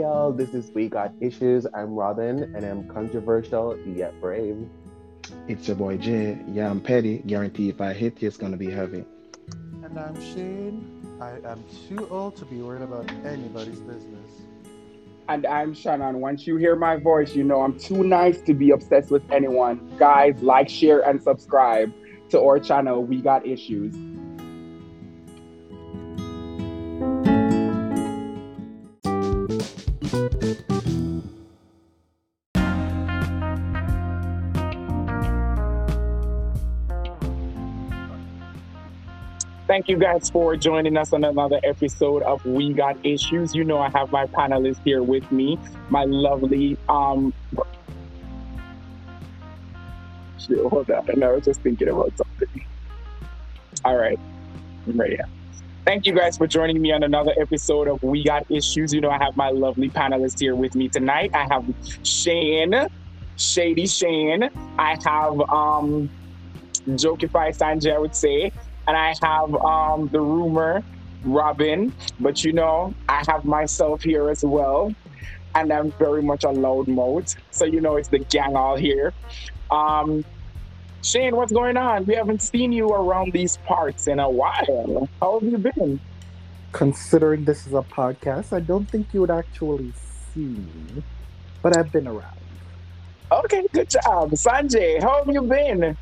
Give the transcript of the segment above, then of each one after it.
Hey y'all, this is We Got Issues. I'm Robin and I'm controversial yet brave. It's your boy Jay. Yeah, I'm petty. Guarantee if I hit you, it's gonna be heavy. And I'm Shane. I am too old to be worried about anybody's business. And I'm Shannon. Once you hear my voice, you know I'm too nice to be obsessed with anyone. Guys, like, share, and subscribe to our channel. We got issues. Thank you guys for joining us on another episode of We Got Issues. You know I have my panelists here with me, my lovely um hold on. I was just thinking about something. All right. I'm ready. Thank you guys for joining me on another episode of We Got Issues. You know, I have my lovely panelists here with me tonight. I have Shane, Shady Shane. I have um Jokify Sanjay, I would say and I have um, the rumor, Robin. But you know, I have myself here as well, and I'm very much a loud mode. So you know, it's the gang all here. Um, Shane, what's going on? We haven't seen you around these parts in a while. How have you been? Considering this is a podcast, I don't think you would actually see me, but I've been around. Okay, good job. Sanjay, how have you been?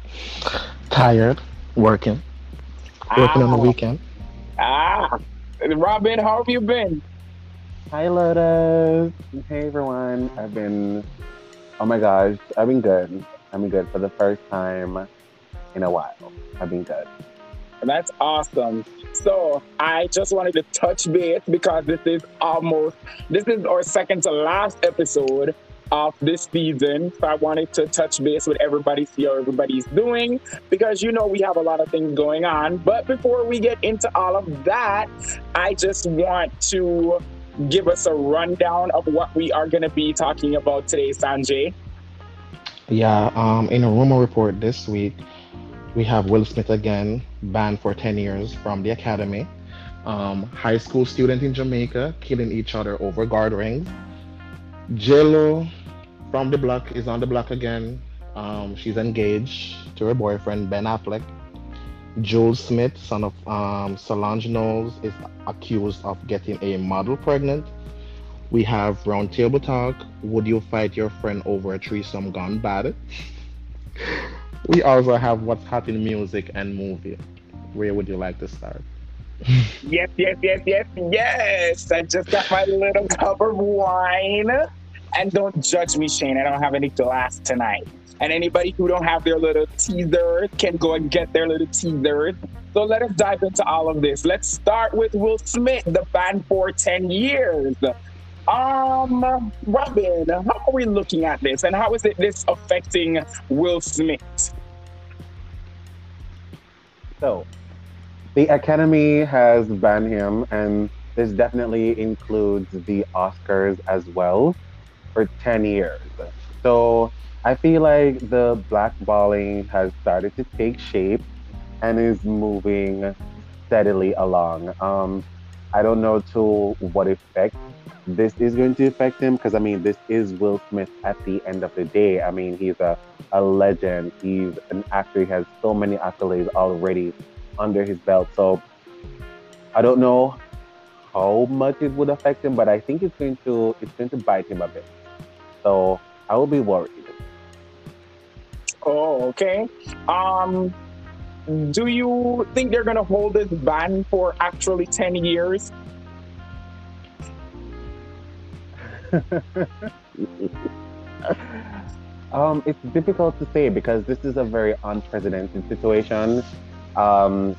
Tired, working. Working on the Ah, weekend. ah. Robin, how have you been? Hi Lotus. Hey everyone. I've been oh my gosh, I've been good. I've been good for the first time in a while. I've been good. That's awesome. So I just wanted to touch base because this is almost this is our second to last episode of this season. So I wanted to touch base with everybody, see how everybody's doing, because you know we have a lot of things going on. But before we get into all of that, I just want to give us a rundown of what we are going to be talking about today, Sanjay. Yeah, um, in a rumor report this week, we have Will Smith again, banned for 10 years from the academy. Um, high school student in Jamaica killing each other over guard rings. JLo from the block is on the block again. Um, she's engaged to her boyfriend Ben Affleck. Julez Smith, son of um, Solange Knowles, is accused of getting a model pregnant. We have roundtable talk. Would you fight your friend over a threesome gone bad? we also have what's hot in music and movie. Where would you like to start? Yes, yes, yes, yes, yes. I just got my little cup of wine. And don't judge me, Shane. I don't have any glass tonight. And anybody who don't have their little teaser can go and get their little teaser. So let us dive into all of this. Let's start with Will Smith, the ban for 10 years. Um, Robin, how are we looking at this? And how is it this affecting Will Smith? So the Academy has banned him and this definitely includes the Oscars as well for 10 years. So I feel like the blackballing has started to take shape and is moving steadily along. Um, I don't know to what effect this is going to affect him because I mean, this is Will Smith at the end of the day. I mean, he's a, a legend, he's an actor, he has so many accolades already under his belt. So I don't know how much it would affect him, but I think it's going to it's going to bite him a bit. So I will be worried. Oh, okay. Um, do you think they're gonna hold this ban for actually 10 years? um, it's difficult to say because this is a very unprecedented situation. Um,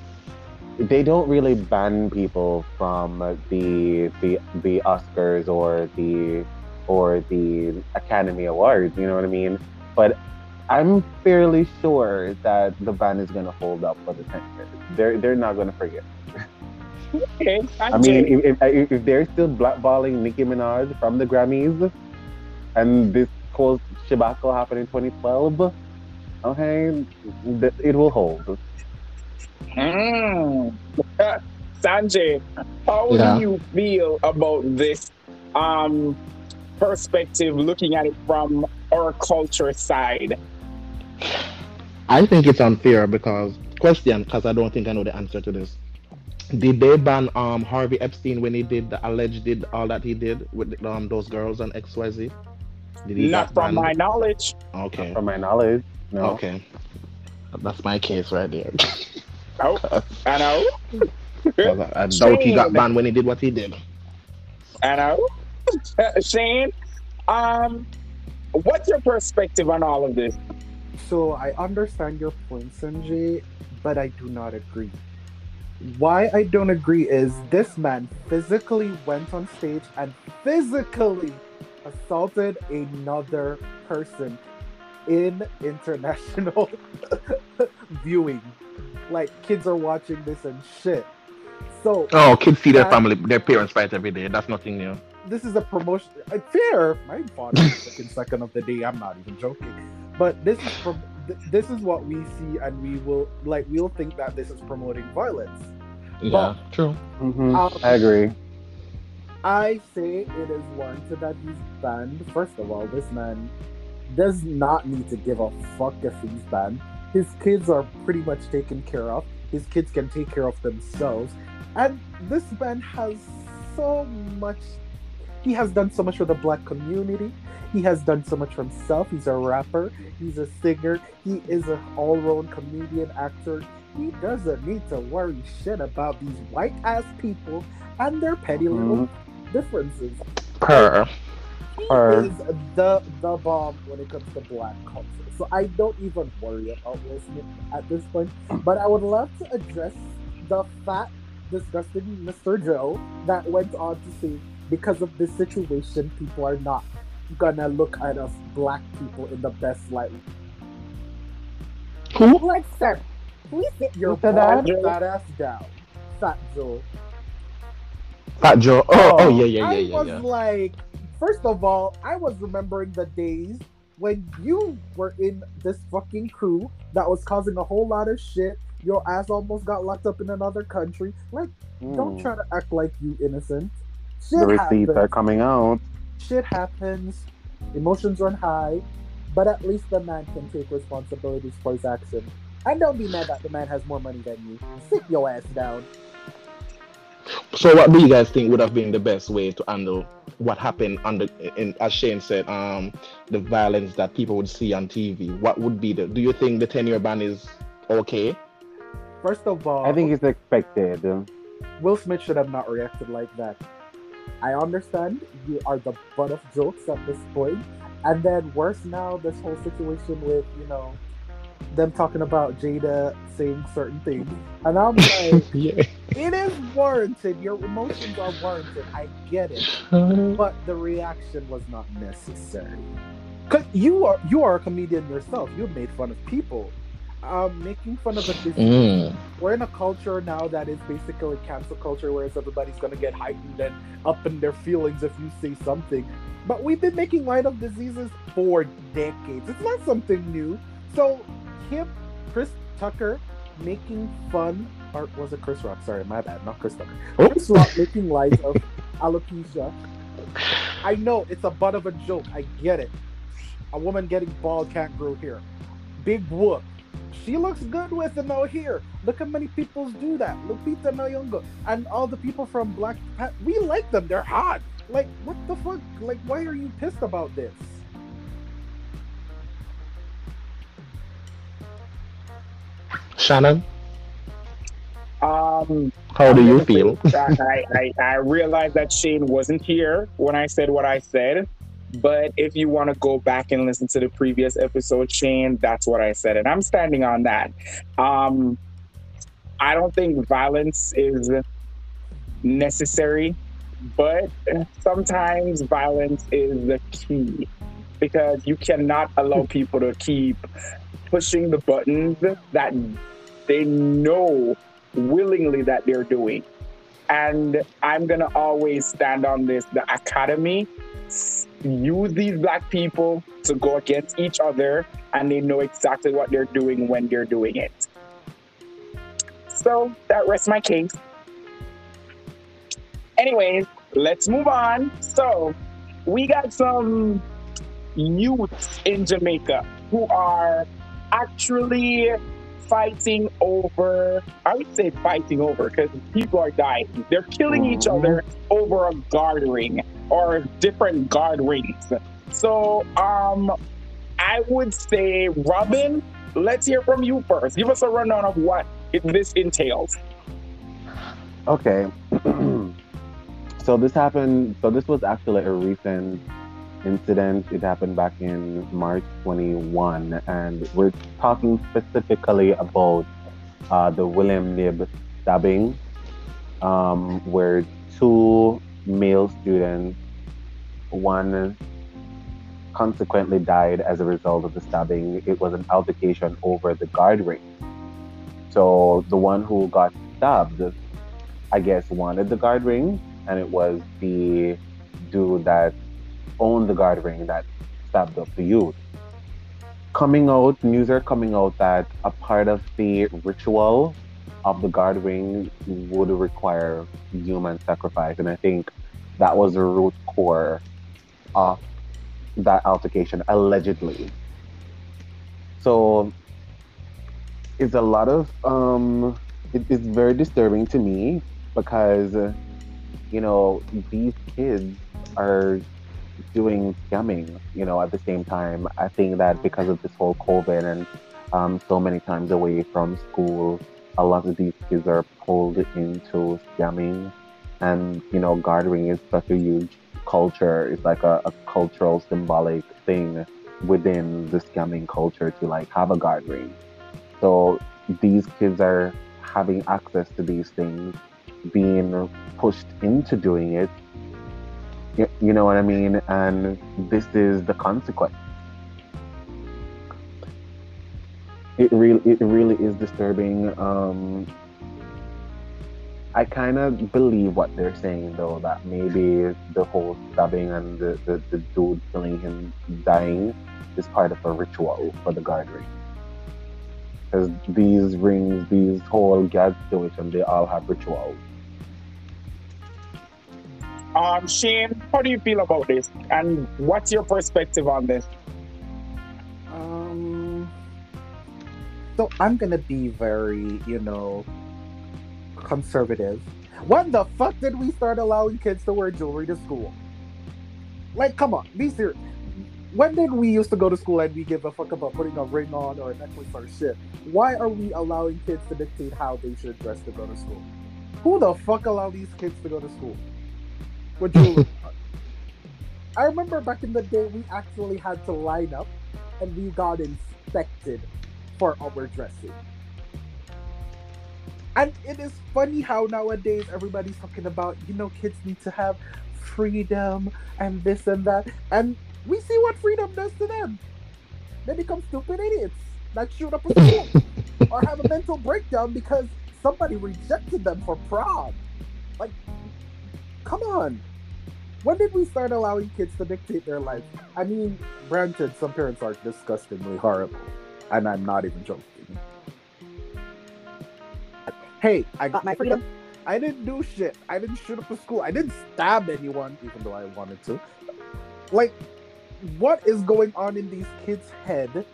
they don't really ban people from the the the Oscars or the or the Academy Awards. You know what I mean? But I'm fairly sure that the ban is going to hold up for the ten years. They're they're not going to forget. Okay, I mean, if, if, if they're still blackballing Nicki Minaj from the Grammys, and this whole debacle happened in 2012, okay, th- it will hold. Mm. Sanjay, how Yeah. do you feel about this um, perspective, looking at it from our culture side? I think it's unfair because question because I don't think I know the answer to this. Did they ban um Harvey Epstein when he did the alleged did all that he did with um those girls on XYZ? Did he Not from my banned? knowledge. Okay. From my knowledge, no. Okay. That's my case right there. Oh, I know. 'Cause I, I doubt he got banned when he did what he did. I know. Shane, um, what's your perspective on all of this? So I understand your point, Sanjay, but I do not agree. Why I don't agree is this man physically went on stage and physically assaulted another person in international viewing. Like kids are watching this and shit. So Oh, kids see their family, their parents fight every day. That's nothing new. This is a promotion. Uh, fair. My father is second second of the day. I'm not even joking. But this is from this is what we see, and we will like we'll think that this is promoting violence. Yeah, true. hmm Um, I agree. I say it is warranted that he's banned. First of all, this man does not need to give a fuck if he's banned. His kids are pretty much taken care of. His kids can take care of themselves. And this man has so much. He has done so much for the black community. He has done so much for himself. He's a rapper. He's a singer. He is an all-round comedian, actor. He doesn't need to worry shit about these white ass people and their petty mm-hmm. little differences. Per. He is the the bomb when it comes to black culture. So I don't even worry about Will Smith at this point. But I would love to address the fat, disgusting Mr. Joe that went on to say because of this situation, people are not gonna look at us black people in the best light. Who? Like, sir, please sit your Who said bald that? fat ass down, Fat Joe. Fat Joe. Oh, oh, Oh. yeah, yeah, yeah, I yeah, was yeah. like, first of all, I was remembering the days when you were in this fucking crew that was causing a whole lot of shit. Your ass almost got locked up in another country. Like, don't Mm. try to act like you innocent. The receipts happens. are coming out. Shit happens. Emotions run high. But at least the man can take responsibilities for his action. And don't be mad that the man has more money than you. Sit your ass down. So, what do you guys think would have been the best way to handle what happened under, in, as Shane said, um, the violence that people would see on TV? What would be the? Do you think the ten-year ban is okay? First of all, I think it's expected. Will Smith should have not reacted like that. I understand you are the butt of jokes at this point, and then worse now, this whole situation with you know them talking about Jada saying certain things, and I'm like, yeah. it is warranted. Your emotions are warranted. I get it, uh-huh. but the reaction was not necessary. Cause you are you are a comedian yourself. You've made fun of people. Um, making fun of a disease Mm. we're in a culture now that is basically cancel culture, whereas everybody's gonna get heightened and up in their feelings if you say something. But we've been making light of diseases for decades. It's not something new. So him, Chris Tucker, making fun, or was it Chris Rock? Sorry, my bad, not Chris Tucker. Oh. Chris Rock making light of alopecia. I know it's a butt of a joke. I get it. A woman getting bald can't grow hair. Big whoop. She looks good with it no hair. Look how many people do that. Lupita Nyong'o and all the people from Black Panther. We like them. They're hot. Like what the fuck? Like why are you pissed about this? Shannon, Um, how do you feel? I, I, I realized that Shane wasn't here when I said what I said. But if you want to go back and listen to the previous episode, Shane, that's what I said. And I'm standing on that. Um, I don't think violence is necessary, but sometimes violence is the key because you cannot allow people to keep pushing the buttons that they know willingly that they're doing. And I'm going to always stand on this. The academy use these black people to go against each other, and they know exactly what they're doing when they're doing it. So that rests my case. Anyways, let's move on. So, we got some youths in Jamaica who are actually fighting over, I would say fighting over because people are dying. They're killing each Mhm. other over a guard ring or different guard rings. So, um, I would say, Robin, let's hear from you first. Give us a rundown of what it, this entails. Okay. so this happened. So this was actually a recent incident. It happened back in March 21, and we're talking specifically about uh, the William Knibb stabbing, um, where two male student, one consequently died as a result of the stabbing. It was an altercation over the guard ring. So the one who got stabbed I guess, wanted the guard ring, and it was the dude that owned the guard ring that stabbed up the youth. Coming out, news are coming out that a part of the ritual of the guard ring would require human sacrifice, and I think that was the root core of that altercation, allegedly. So it's a lot of um, it, it's very disturbing to me because you know these kids are doing scamming you know at the same time i think that because of this whole covid and um, so many times away from school a lot of these kids are pulled into scamming and you know guard ring is such a huge culture it's like a, a cultural symbolic thing within the scamming culture to like have a guard ring so these kids are having access to these things being pushed into doing it. You know what I mean? And this is the consequence. It really, it really is disturbing. Um, I kind of believe what they're saying though, that maybe the whole stabbing and the, the, the dude killing him dying is part of a ritual for the guard ring. Because these rings, these whole gag situation, they all have rituals. Um, Shane, how do you feel about this? And what's your perspective on this? Um, so I'm gonna be very, you know, conservative. When the fuck did we start allowing kids to wear jewelry to school? Like, come on, be serious. When did we used to go to school and we give a fuck about putting a ring on or a necklace or shit? Why are we allowing kids to dictate how they should dress to go to school? Who the fuck allow these kids to go to school? With jewelry? I remember back in the day we actually had to line up and we got inspected for our dressing. And it is funny how nowadays everybody's talking about, you know, kids need to have freedom and this and that. And we see what freedom does to them. They become stupid idiots that shoot up a school or have a mental breakdown because somebody rejected them for prom. Like, come on. When did we start allowing kids to dictate their life? I mean, granted, some parents are disgustingly horrible, and I'm not even joking. Hey, I got my freedom. I didn't do shit. I didn't shoot up a school. I didn't stab anyone, even though I wanted to. Like, what is going on in these kids' head?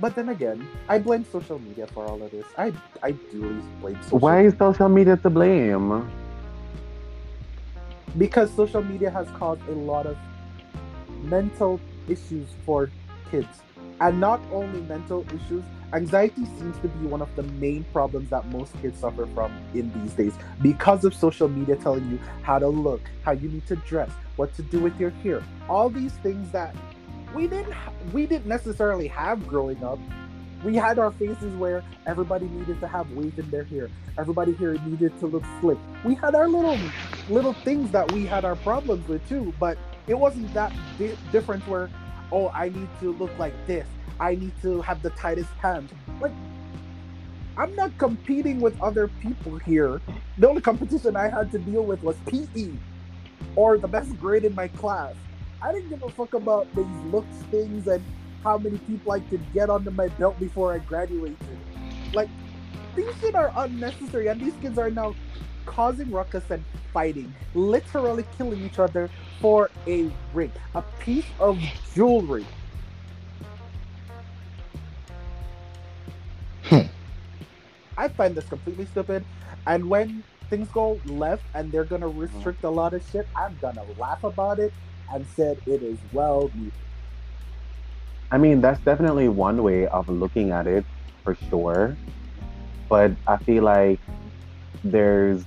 But then again, I blame social media for all of this. I I do blame social media. Why is social media to blame? because social media has caused a lot of mental issues for kids and not only mental issues anxiety seems to be one of the main problems that most kids suffer from in these days because of social media telling you how to look how you need to dress what to do with your hair all these things that we didn't we didn't necessarily have growing up. We had our phases where everybody needed to have wave in their hair everybody here needed to look slick. We had our little little things that we had our problems with too but it wasn't that di- different where oh i need to look like this i need to have the tightest pants like i'm not competing with other people here. The only competition i had to deal with was pe or the best grade in my class. I didn't give a fuck about these looks things and how many people i could get under my belt before i graduated. Like these shit are unnecessary and these kids are now causing ruckus and fighting, literally killing each other for a ring, a piece of jewelry. Hmm. I find this completely stupid. And when things go left and they're gonna restrict a lot of shit, I'm gonna laugh about it and said it is well needed. I mean, that's definitely one way of looking at it for sure. But I feel like there's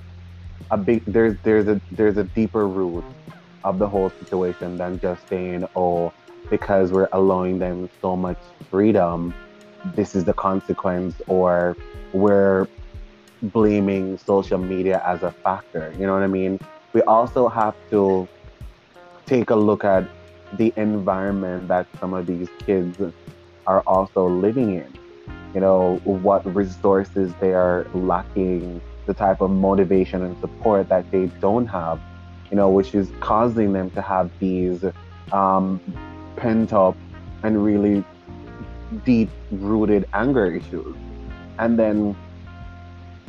a big there's there's a there's a deeper root of the whole situation than just saying, oh, because we're allowing them so much freedom, this is the consequence, or we're blaming social media as a factor. You know what I mean? We also have to take a look at the environment that some of these kids are also living in. You know, what resources they are lacking, the type of motivation and support that they don't have, you know, which is causing them to have these um, pent up and really deep rooted anger issues. And then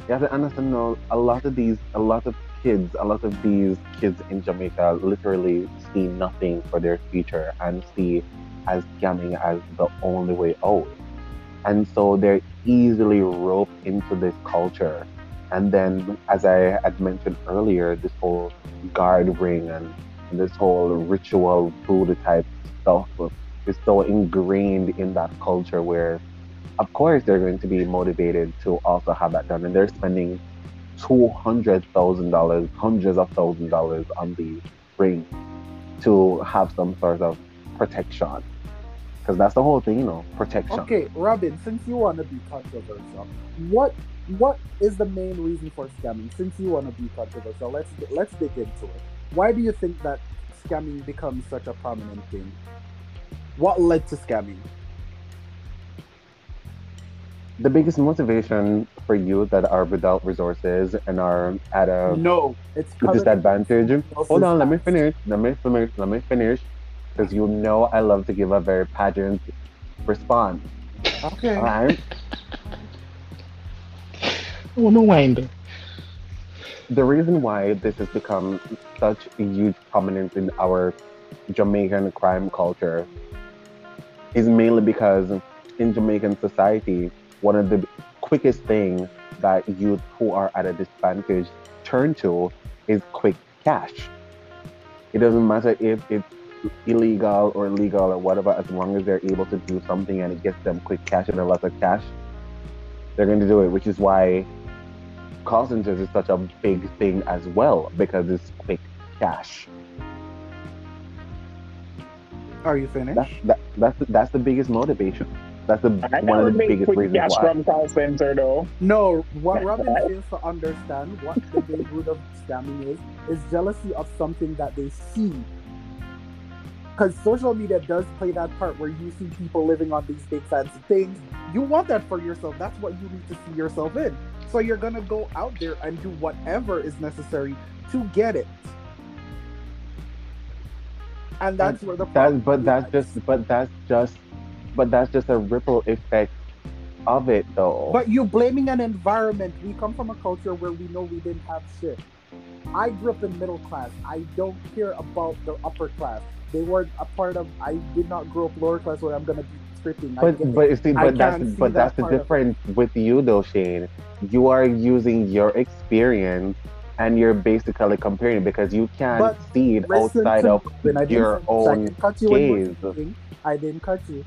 you have to understand, though, a lot of these, a lot of kids, a lot of these kids in Jamaica literally see nothing for their future and see as scamming as the only way out. And so they're easily roped into this culture. And then, as I had mentioned earlier, this whole guard ring and this whole ritual voodoo type stuff is so ingrained in that culture where, of course, they're going to be motivated to also have that done. And they're spending two hundred thousand dollars, hundreds of thousand dollars on the ring to have some sort of protection. Because that's the whole thing, you know, protection. Okay, Robin, since you want to be controversial, what what is the main reason for scamming? Since you want to be controversial, let's let's dig into it. Why do you think that scamming becomes such a prominent thing? What led to scamming? The biggest motivation for youth that are without resources and are at a No, it's disadvantage. Hold on, let me finish. Let me finish. Let me finish. Because you know I love to give a very pageant response. Okay. All right. Oh, no wind. the reason why this has become such a huge prominence in our Jamaican crime culture is mainly because in Jamaican society, one of the quickest things that youth who are at a disadvantage turn to is quick cash. It doesn't matter if it's illegal or legal or whatever, as long as they're able to do something and it gets them quick cash and a lot of cash, they're going to do it, which is why call centers is such a big thing as well because it's quick cash. Are you finished? That's that, that's the, that's the biggest motivation. That's the I one of the made biggest quick reasons cash why. from call center though. No, what Robin fails to understand, what the big root of scamming is, is jealousy of something that they see. Because social media does play that part where you see people living on these big fancy things. You want that for yourself. That's what you need to see yourself in. So you're gonna go out there and do whatever is necessary to get it. And that's where the That, but that's lies. just but that's just but that's just a ripple effect of it though. But you blaming an environment. We come from a culture where we know we didn't have shit. I grew up in middle class. I don't care about the upper class. They weren't a part of. I did not grow up lower class where I'm gonna be stripping. I But but you see, I but that's see but that that's the part of difference with you though, Shane. You are using your experience and you're basically comparing because you can't But see it outside of when I didn't your. I own didn't cut you when you gaze. I didn't cut you.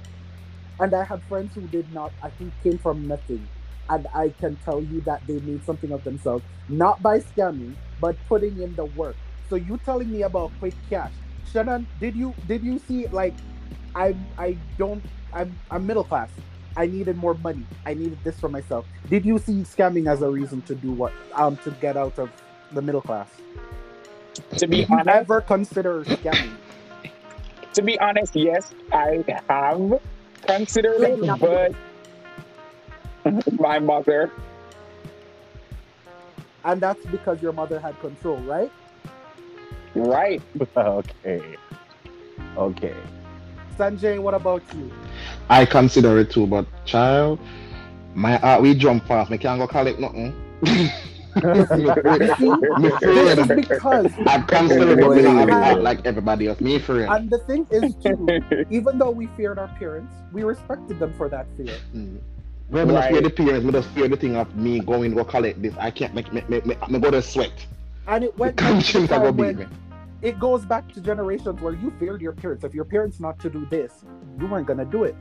And I had friends who did not. I think came from nothing, and I can tell you that they made something of themselves not by scamming, but putting in the work. So you telling me about quick cash, Shannon? Did you did you see like I I don't I'm I'm middle class. I needed more money. I needed this for myself. Did you see scamming as a reason to do what um to get out of the middle class? To be You honest, never consider scamming. to be honest, yes, I have considered it, but my mother, And that's because your mother had control, right? right? okay. Okay. Sanjay, what about you? I consider it too, but child, my heart we jump fast. Me can't go call it nothing. This is because constantly Wait. believing like everybody else. Me afraid. and the thing is too, even though we feared our parents, we respected them for that fear. Mm. When I fear the parents, I just fear the thing of me going to go collect this. I can't make me, me, me, me go to sweat. And it went back to the conscience I go time beat when me. it goes back to generations where you feared your parents. If your parents not to do this, you weren't gonna do it.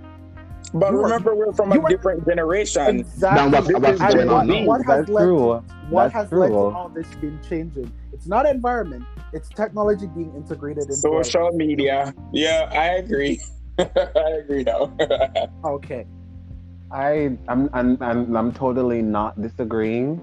But You were- remember, we're from a were- different generation. Now what's, Exactly. what's And going on what, what has That's led true. what That's has led to all this been changing? It's not environment. It's technology being integrated into our- Social media. Yeah, I agree. I agree now. Okay. I I'm, I'm I'm I'm totally not disagreeing,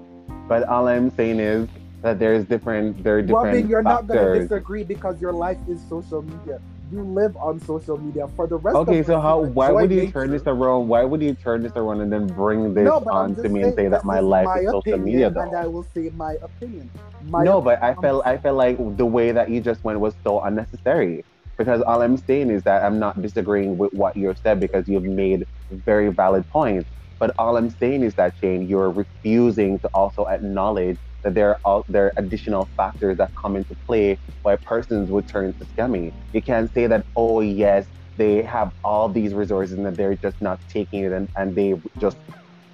but all I'm saying is that there's different there are different Robin, you're not gonna disagree because your life is social media. You live on social media for the rest Okay, so how why would you nature. turn this around? Why would you turn this around and then bring this No, on to me and say that my life my is social opinion, media and? I will say my opinion. My no, but I felt I felt like the way that you just went was so unnecessary. Because all I'm saying is that I'm not disagreeing with what you said because you've made very valid points. But all I'm saying is that Shane, you're refusing to also acknowledge that there are all, there are additional factors that come into play why persons would turn to scamming. You can't say that, oh yes, they have all these resources and that they're just not taking it and, and they just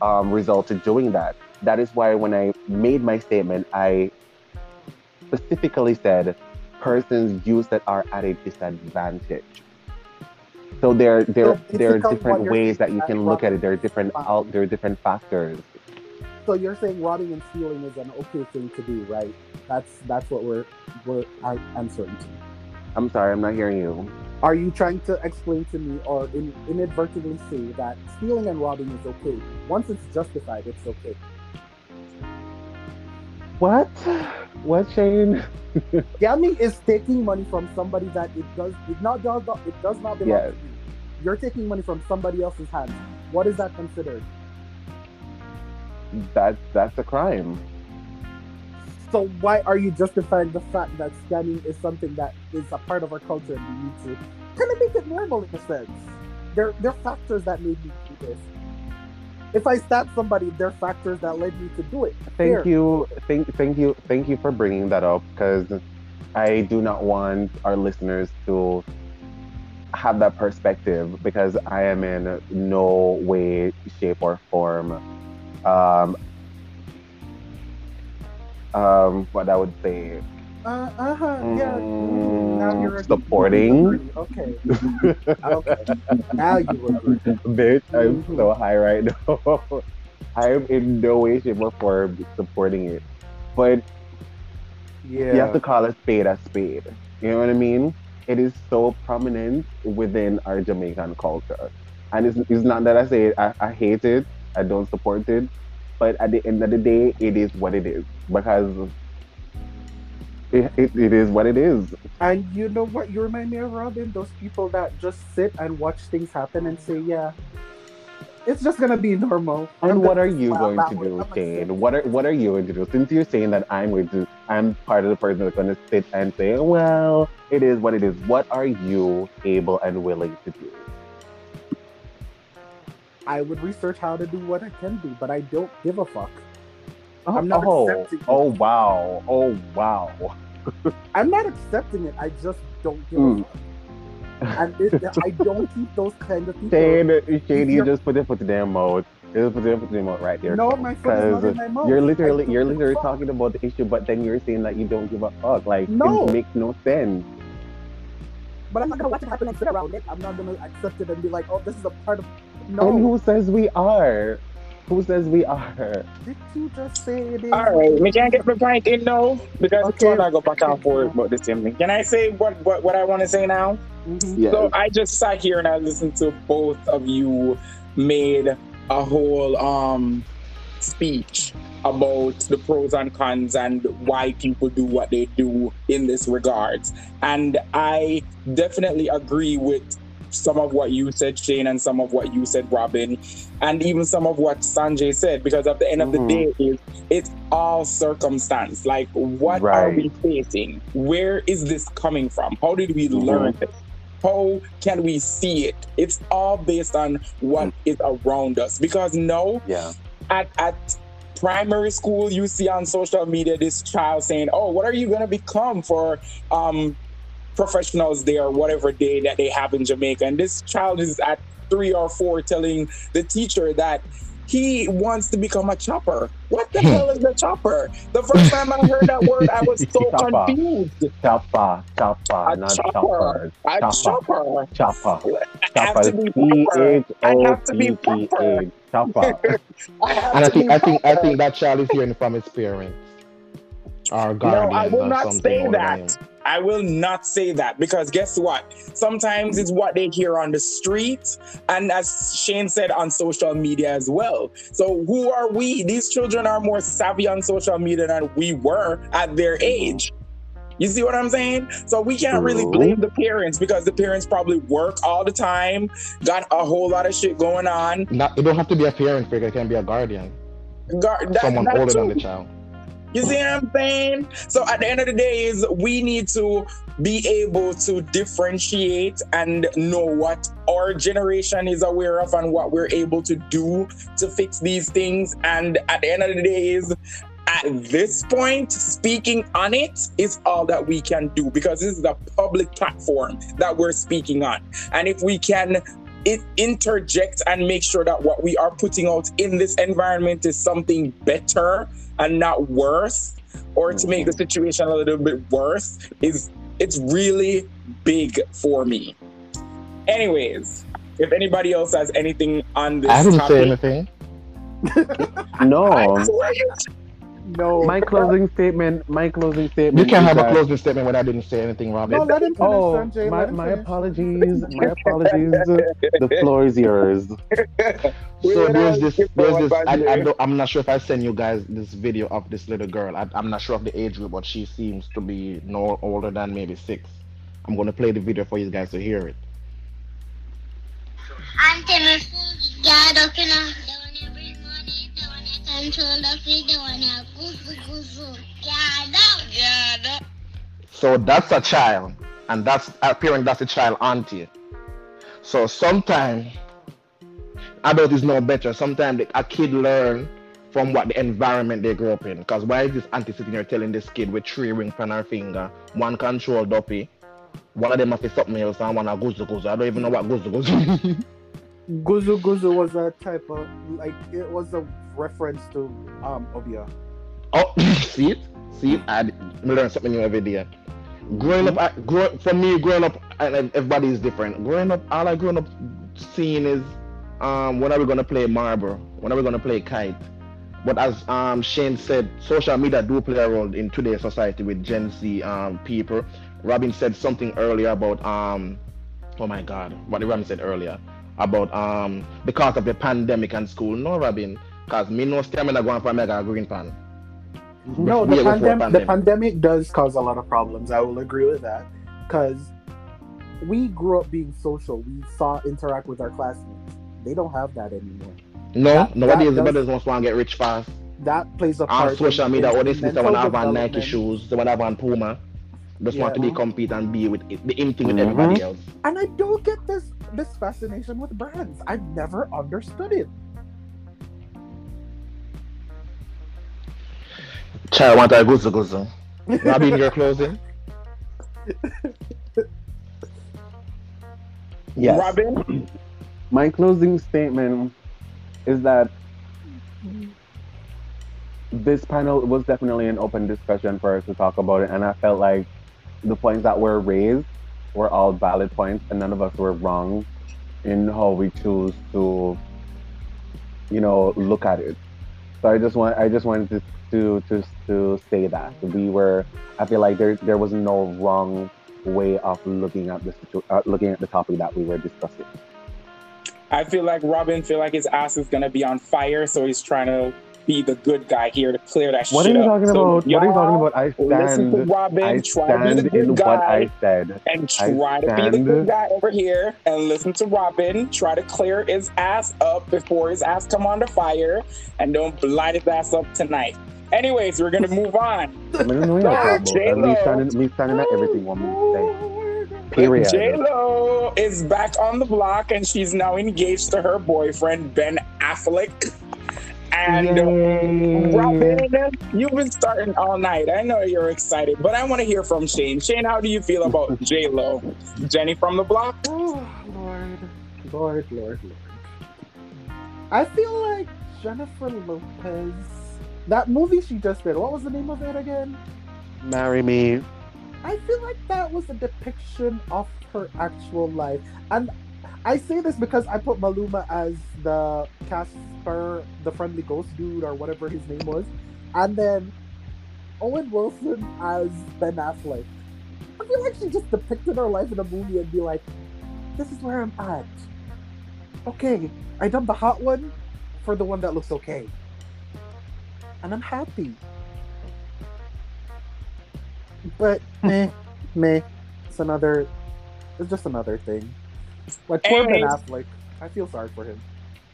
um, result to doing that. That is why when I made my statement, I specifically said persons use that are at a disadvantage. So there, there, there are different ways that you can look at it. There are different, out, there are different factors. So you're saying robbing and stealing is an okay thing to do, right? That's that's what we're we're answering to. I'm sorry, I'm not hearing you. Are you trying to explain to me or in, inadvertently say that stealing and robbing is okay? Once it's justified, it's okay. What? What, Shane? Scamming is taking money from somebody that it does it not does not it does not belong Yes. to you. You're taking money from somebody else's hands. What is that considered? That's that's a crime. So why are you justifying the fact that scanning is something that is a part of our culture and we need to kind of make it normal in a sense? There, there are factors that made me do this. If I stab somebody, there are factors that led me to do it. Thank Fair. you, thank, thank you, thank you for bringing that up because I do not want our listeners to have that perspective because I am in no way, shape, or form, um, um, what I would say, Uh, uh-huh, yeah. Mm, now you're supporting. Okay. okay. Now you agree. Bitch, I'm Mhm. so high right now. I'm in no way, shape, or form supporting it. But Yeah. you have to call a spade a spade. You know what I mean? It is so prominent within our Jamaican culture. And it's, it's not that I say I, I hate it, I don't support it, but at the end of the day, it is what it is. Because it, it, it is what it is. And you know what you remind me of, Robin? Those people that just sit and watch things happen and say, yeah, it's just going to be normal. And what are you going to do, Shane? What are what are you going to do? Since you're saying that I'm going to, I'm part of the person that's going to sit and say, well, it is what it is. What are you able and willing to do? I would research how to do what I can do, but I don't give a fuck. Oh, I'm not oh, accepting it. oh, wow. Oh, wow. I'm not accepting it. I just don't give Mm. a fuck. And it, I don't keep those kind of people. Shane, Shane, you just put your foot in their mouth. You just put your foot in their mouth right there. no, my foot is not in my mouth. You're literally, you're literally talking about the issue, but then you're saying that you don't give a fuck. Like, No. it makes no sense. But I'm not gonna watch it happen and sit around it. I'm not gonna accept it and be like, oh, this is a part of. And No, who says we are? Who says we are? did you just say it is? All right, we can't get my point in now because Okay. okay. I go back and forth about the same thing. Can I say what what, what I want to say now? Mhm. Yes. So I just sat here and I listened to both of you made a whole um speech about the pros and cons and why people do what they do in this regards. And I definitely agree with some of what you said, Shane, and some of what you said, Robin, and even some of what Sanjay said, because at the end of Mhm. the day, is it's all circumstance. Like, what are we facing? Where is this coming from? How did we Mhm. learn this? How can we see it? It's all based on what is around us. Because no, Yeah. at at primary school, you see on social media this child saying, "Oh, what are you going to become for um, professionals day or whatever day that they have in Jamaica?" And this child is at three or four telling the teacher that he wants to become a chopper. What the hmm. hell is a chopper? The first time I heard that word, I was so Chopper. confused. Chopper, chopper, A not chopper. chopper. A Chopper. chopper. Chopper. I have to be proper. H I O have to be P P proper. Chopper. I have And I to think be I think I think that child is hearing from his parents or No, I will not say that. I will not say that because guess what? Sometimes it's what they hear on the street, and as Shane said on social media as well. So who are we? These children are more savvy on social media than we were at their age. You see what I'm saying? So we can't really blame the parents because the parents probably work all the time, got a whole lot of shit going on. Not, it don't have to be a parent figure; it can be a guardian, Gar- that- someone older than the child. You see what I'm saying? So at the end of the day, is we need to be able to differentiate and know what our generation is aware of and what we're able to do to fix these things. And at the end of the day, is at this point, speaking on it is all that we can do because this is a public platform that we're speaking on. And if we can it interject and make sure that what we are putting out in this environment is something better and not worse or to make the mm-hmm. situation a little bit worse is it's really big for me anyways if anybody else has anything on this I didn't topic, say anything. No. I swear you- No. My closing statement. My closing statement. You can't have a closing statement when I didn't say anything, Robin. No, let him finish, Oh, Sanjay. my, my finish. apologies. My apologies. The floor is yours. So there's this, there's this. I, I don't, I'm not sure if I send you guys this video of this little girl. I, I'm not sure of the age group, but she seems to be no older than maybe six. I'm gonna play the video for you guys to hear it. Ante me fui, ya do So that's a child, and that's appearing that's a child auntie. So sometimes adult is no better. Sometimes a kid learn from what the environment they grew up in. Because why is this auntie sitting here telling this kid with three rings on her finger, one control duppy, one of them have something else and one a guzu guzu. I don't even know what guzu guzu. Guzu Guzu was a type of like it was a reference to um Obeah. oh, see it, see it. I learn something new every day. Growing up, I, grow, for me, growing up, and everybody is different. Growing up, all I growing up seeing is, um, when are we gonna play marble? When are we gonna play kite? But as um Shane said, social media do play a role in today's society with Gen Z um people. Robin said something earlier about um, oh my God, what Robin said earlier about um because of the pandemic and school. No, Robin, cause me no stamina going for mega green pan. No, the, before pandem- the pandemic. pandemic does cause a lot of problems. I will agree with that. Because we grew up being social. We saw interact with our classmates. They don't have that anymore. No, That- nowadays that the does- brothers just want to get rich fast. That plays a part On social media, in all they see they want to have on Nike shoes, they want to have on Puma. Just want to be compete and be with the in thing with Mhm. everybody else. And I don't get this this fascination with brands. I've never understood it. Child want a guzu guzu. Robin, your closing. Yes. robin My closing statement is that this panel was definitely an open discussion for us to talk about it, and I felt like the points that were raised were all valid points, and none of us were wrong in how we choose to, you know, look at it. So I just want, I just wanted to to to, to say that we were. I feel like there there was no wrong way of looking at the situ- uh, looking at the topic that we were discussing. i feel like robin feel like his ass is gonna be on fire so he's trying to be the good guy here to clear that shit. What are you talking So about? What are you talking about? I listen to stand. robin I try to be the stand good in guy what I said. and try to be the good guy over here and listen to Robin. Try to clear his ass up before his ass come under fire, and don't light his ass up tonight. Anyways, we're gonna move on. I don't know your Sorry, problem. And me J-Lo. standing, me standing at everything minute. Period. J Lo is back on the block, and she's now engaged to her boyfriend Ben Affleck. And Yay. Robin, you've been starting all night. I know you're excited, but I want to hear from Shane. Shane, how do you feel about J Lo? Jenny from the block? Oh, Lord. Lord, Lord, Lord. I feel like Jennifer Lopez. That movie she just did, what was the name of it again? Marry me. I feel like that was a depiction of her actual life. And I say this because I put Maluma as the Casper, the friendly ghost dude, or whatever his name was. And then Owen Wilson as Ben Affleck. I feel like she just depicted her life in a movie and be like, this is where I'm at. Okay, I done the hot one for the one that looks okay. And I'm happy. But meh, meh. It's another it's just another thing. Like poor Ben Hey. Affleck. I feel sorry for him.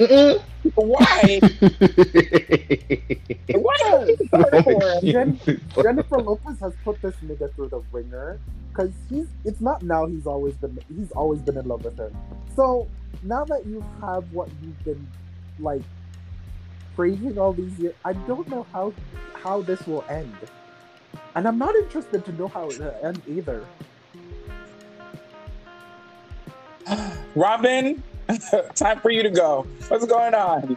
Mm-mm. Why? Why are you sorry for him? Jennifer Lopez has put this nigga through the ringer because he's it's not now he's always been he's always been in love with her. So now that you have what you've been like praising all these years, I don't know how how this will end. And I'm not interested to know how it will end either. Robin, time for you to go. What's going on?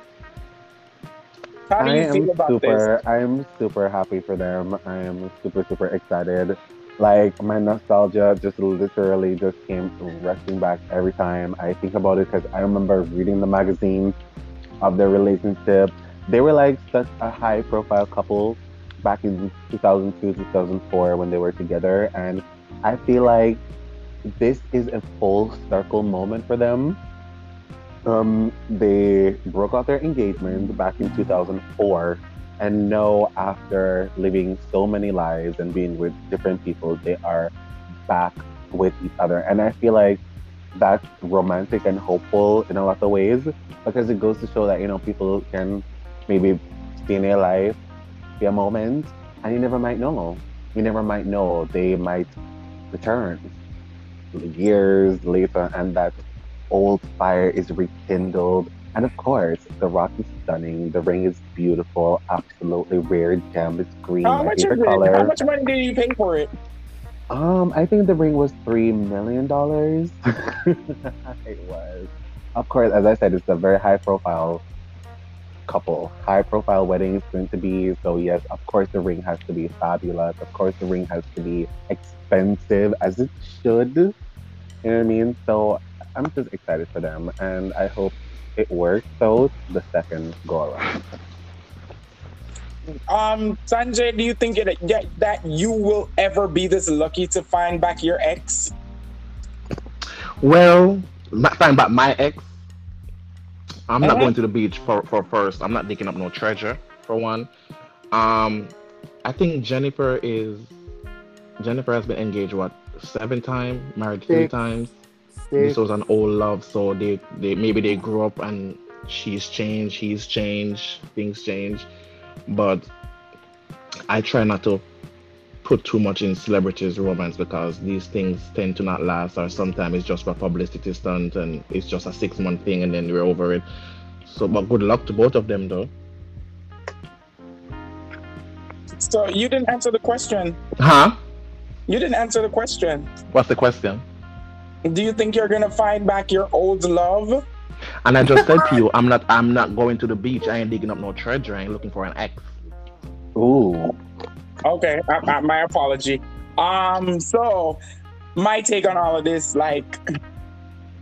How do I you feel about this? super. I am super happy for them. I am super super excited. Like my nostalgia just literally just came rushing back every time I think about it because I remember reading the magazine of their relationship. They were like such a high profile couple back in 2002 2004 when they were together, and I feel like this is a full circle moment for them. Um, they broke off their engagement back in 2004, and now after living so many lives and being with different people, they are back with each other. And I feel like that's romantic and hopeful in a lot of ways because it goes to show that you know people can maybe stay in their life, be a moment, and you never might know. You never might know they might return years later, and that old fire is rekindled. And of course, the rock is stunning. The ring is beautiful, absolutely rare gem. It's green. How much favorite it? color. How much money did you pay for it? Um, I think the ring was three million dollars. it was. Of course, as I said, it's a very high profile couple. High profile wedding is going to be. So yes, of course the ring has to be fabulous. Of course the ring has to be expensive as it should. You know what I mean? So I'm just excited for them and I hope it works out the second go around. Um, Sanjay, do you think it, that, that you will ever be this lucky to find back your ex? Well, not find back my ex. I'm not Uh-huh. going to the beach for, for first. I'm not digging up no treasure for one. Um, I think Jennifer is Jennifer has been engaged what seven times, married three times. Stay This was an old love, so they they maybe they grew up and she's changed, he's changed, things change. But I try not to put too much in celebrities' romance because these things tend to not last, or sometimes it's just for publicity stunt and it's just a six month thing and then we're over it. So, but good luck to both of them, though. So you didn't answer the question. Huh? You didn't answer the question. What's the question? Do you think you're gonna find back your old love? And I just said to you, I'm not, I'm not going to the beach. I ain't digging up no treasure. I ain't looking for an ex. Ooh. Okay, uh, uh, my apology. Um, so my take on all of this, like,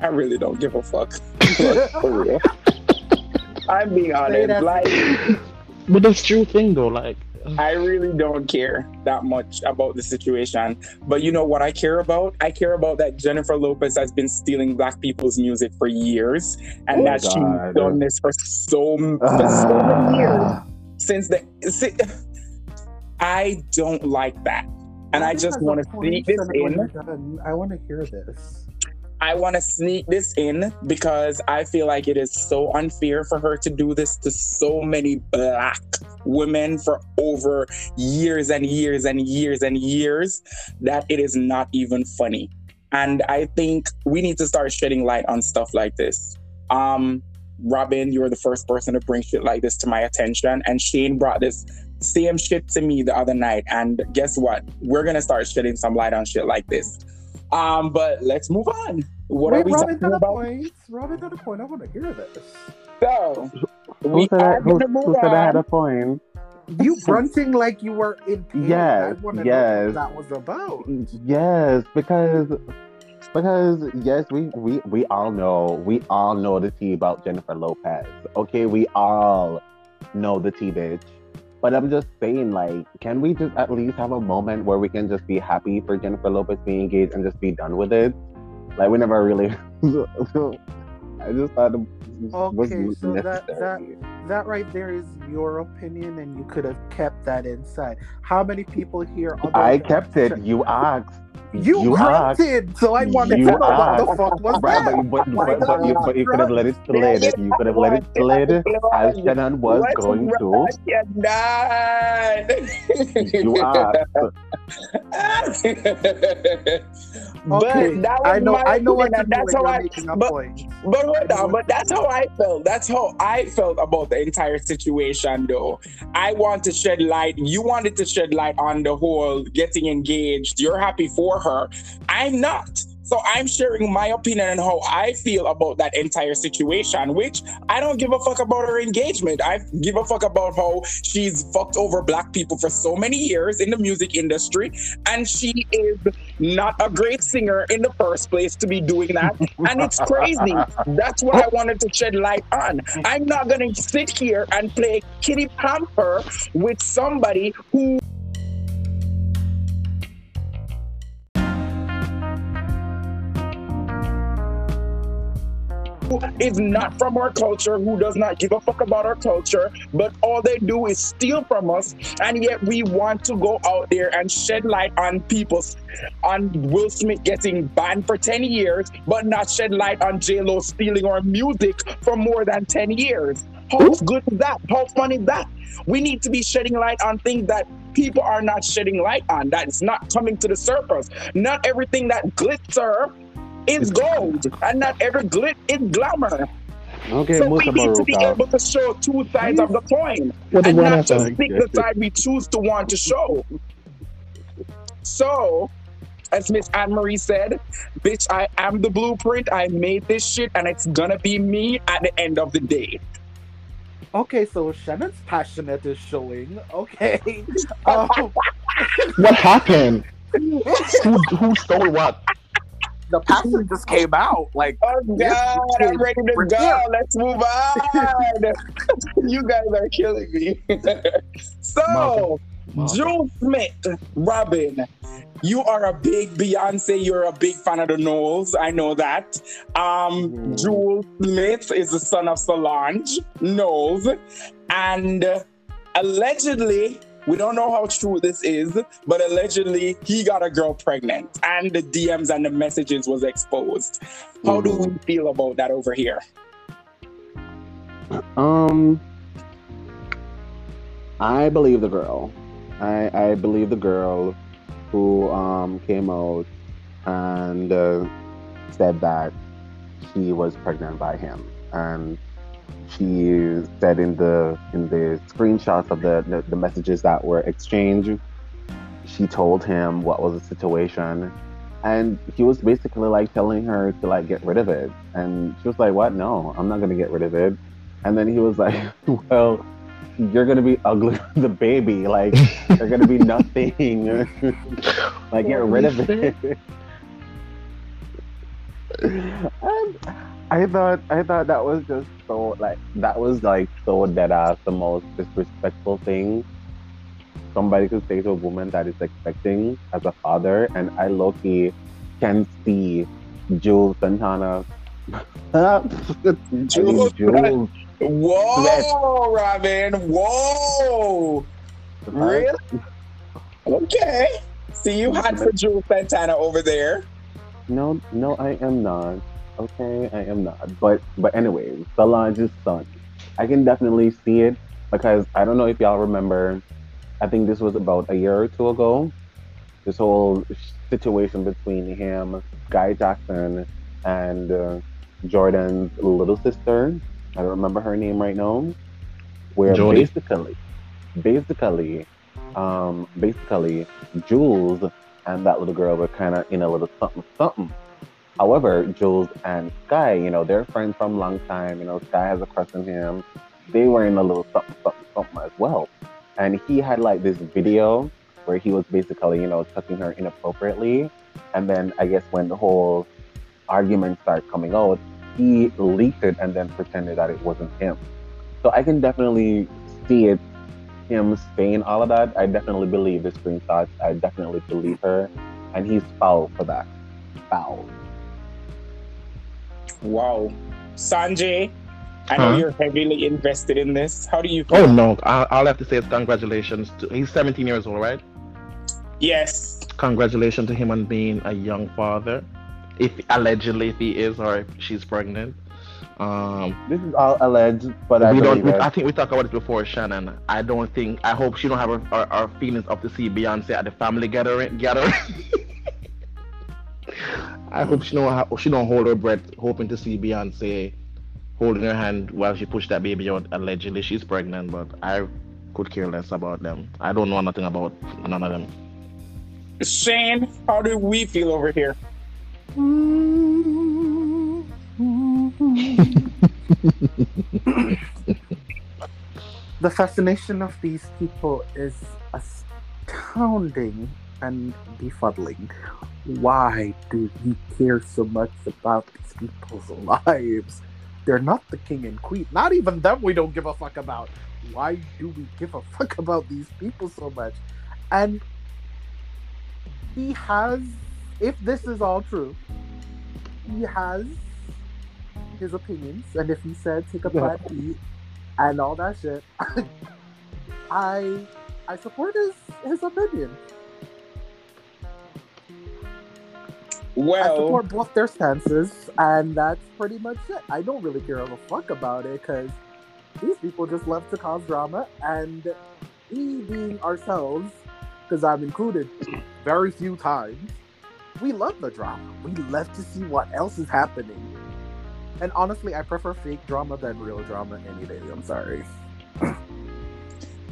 I really don't give a fuck. For real. I'm being honest. Like, But that's true thing though. Like, I really don't care that much about the situation. But you know what I care about? I care about that Jennifer Lopez has been stealing black people's music for years, and Oh, that she's done this for so for so ah. many years since the. si- I don't like that, and I just want to see this in. I want to hear this. I want to sneak this in because I feel like it is so unfair for her to do this to so many black women for over years and years and years and years that it is not even funny. And I think we need to start shedding light on stuff like this. Um, Robin, you were the first person to bring shit like this to my attention. And Shane brought this same shit to me the other night. And guess what? We're gonna start shedding some light on shit like this. Um, but let's move on. What Wait, are we Robin talking had a about? point. Robin had a point. I want to hear this. So Who we said, I, are who, gonna move who said I had a point? You grunting like you were in pain. Yes, I want to yes. know what that was about. Yes, because because yes, we, we we all know we all know the tea about Jennifer Lopez. Okay, we all know the tea, bitch. But I'm just saying, like, can we just at least have a moment where we can just be happy for Jennifer Lopez being engaged and just be done with it? Like, we never really. I just thought Okay, so that- necessary. That right there is your opinion, and you could have kept that inside. How many people here? I kept it. You asked. You, asked. grunted, so I wanted You to know what the fuck was Right, that. but, but, My but, but, you, but you could have let it slide. You could have let it slide as Shannon was Let's going to. rock it down. You asked. but Okay, that was I know, my I know what opinion, to and do that's how you're I. making a but- point. But hold on, but that's how I felt. That's how I felt about the entire situation, though. I want to shed light. You wanted to shed light on the whole getting engaged. You're happy for her. I'm not. So I'm sharing my opinion on how I feel about that entire situation, which I don't give a fuck about her engagement. I give a fuck about how she's fucked over black people for so many years in the music industry, and she is not a great singer in the first place to be doing that. And it's crazy. That's what I wanted to shed light on. I'm not gonna sit here and play kitty pamper with somebody who is not from our culture, who does not give a fuck about our culture, but all they do is steal from us, and yet we want to go out there and shed light on people's on Will Smith getting banned for 10 years, but not shed light on J-Lo stealing our music for more than 10 years. How good is that? How fun is that? We need to be shedding light on things that people are not shedding light on, that is not coming to the surface. Not everything that glitter is gold, and not every glit is glamour. Okay, so we need to be Baruka. able to show two sides of the coin What and the one not after? just pick the side we choose to want to show. So, as Miss Anne Marie said, bitch, I am the blueprint. I made this shit, and it's gonna be me at the end of the day. Okay, so Shannon's passionate is showing. Okay. Um, What happened? who, who stole what? The passion just came out. Like, Oh God, I'm ready to We're go. here. Let's move on. you guys are killing me. so, Julez Smith, Robin, you are a big Beyonce. You're a big fan of the Knowles. I know that. Um, Mhm. Julez Smith is the son of Solange Knowles, and allegedly. We don't know how true this is, but allegedly he got a girl pregnant, and the DMs and the messages was exposed. How do we feel about that over here? Um, I believe the girl. I I believe the girl who um came out and uh, said that she was pregnant by him, and she said in the in the screenshots of the the, messages that were exchanged, she told him what was the situation. And he was basically like telling her to like get rid of it. And she was like, What? No, I'm not gonna get rid of it. And then he was like, Well, you're gonna be ugly with the baby. Like you're gonna be nothing. like get rid of it. and I thought I thought that was just so like that was like so dead ass the most disrespectful thing somebody could say to a woman that is expecting as a father and I low key can see Juelz Santana Jules, Jules Whoa, Robin. Whoa. Really? Okay. See you hot for Juelz Santana over there. No, no, I am not. Okay, I am not. But but anyway, Solange's son. I can definitely see it because I don't know if y'all remember. I think this was about a year or two ago. This whole situation between him, Skai Jackson, and uh, Jordyn's little sister. I don't remember her name right now, where basically, basically, um, basically, Jules and that little girl were kind of in a little something something. However, Jules and Skai, you know, they're friends from a long time. You know, Skai has a crush on him. They were in a little something something something as well. And he had like this video where he was basically, you know, touching her inappropriately. And then I guess when the whole argument started coming out, he leaked it and then pretended that it wasn't him. So I can definitely see it, him saying all of that. I definitely believe the screenshots. I definitely believe her. And he's foul for that. Foul. Wow. Sanjay, I know Huh? you're heavily invested in this. How do you Oh no! I'll, I have to say is congratulations. To, he's 17 years old, right? Yes. Congratulations to him on being a young father. If allegedly if he is or if she's pregnant. Um, This is all alleged, but I we don't. We. I think we talked about it before, Shannon. I don't think. I hope she don't have her, her, her feelings up to see Beyonce at the family gathering. Gathering. I hope she don't. ha- She don't hold her breath, hoping to see Beyonce holding her hand while she pushed that baby out. Allegedly, she's pregnant, but I could care less about them. I don't know nothing about none of them. Shane, how do we feel over here? The fascination of these people is astounding and befuddling. Why do we care so much about these people's lives? They're not the king and queen. Not even them we don't give a fuck about. Why do we give a fuck about these people so much? And he has, if this is all true, he has his opinions. And if he said take a Yeah. plan B and all that shit, I I support his his opinion. I support both their stances, and that's pretty much it. I don't really care a fuck about it because these people just love to cause drama, and we being ourselves, because I'm included very few times, we love the drama. We love to see what else is happening. And honestly, I prefer fake drama than real drama any day. I'm sorry.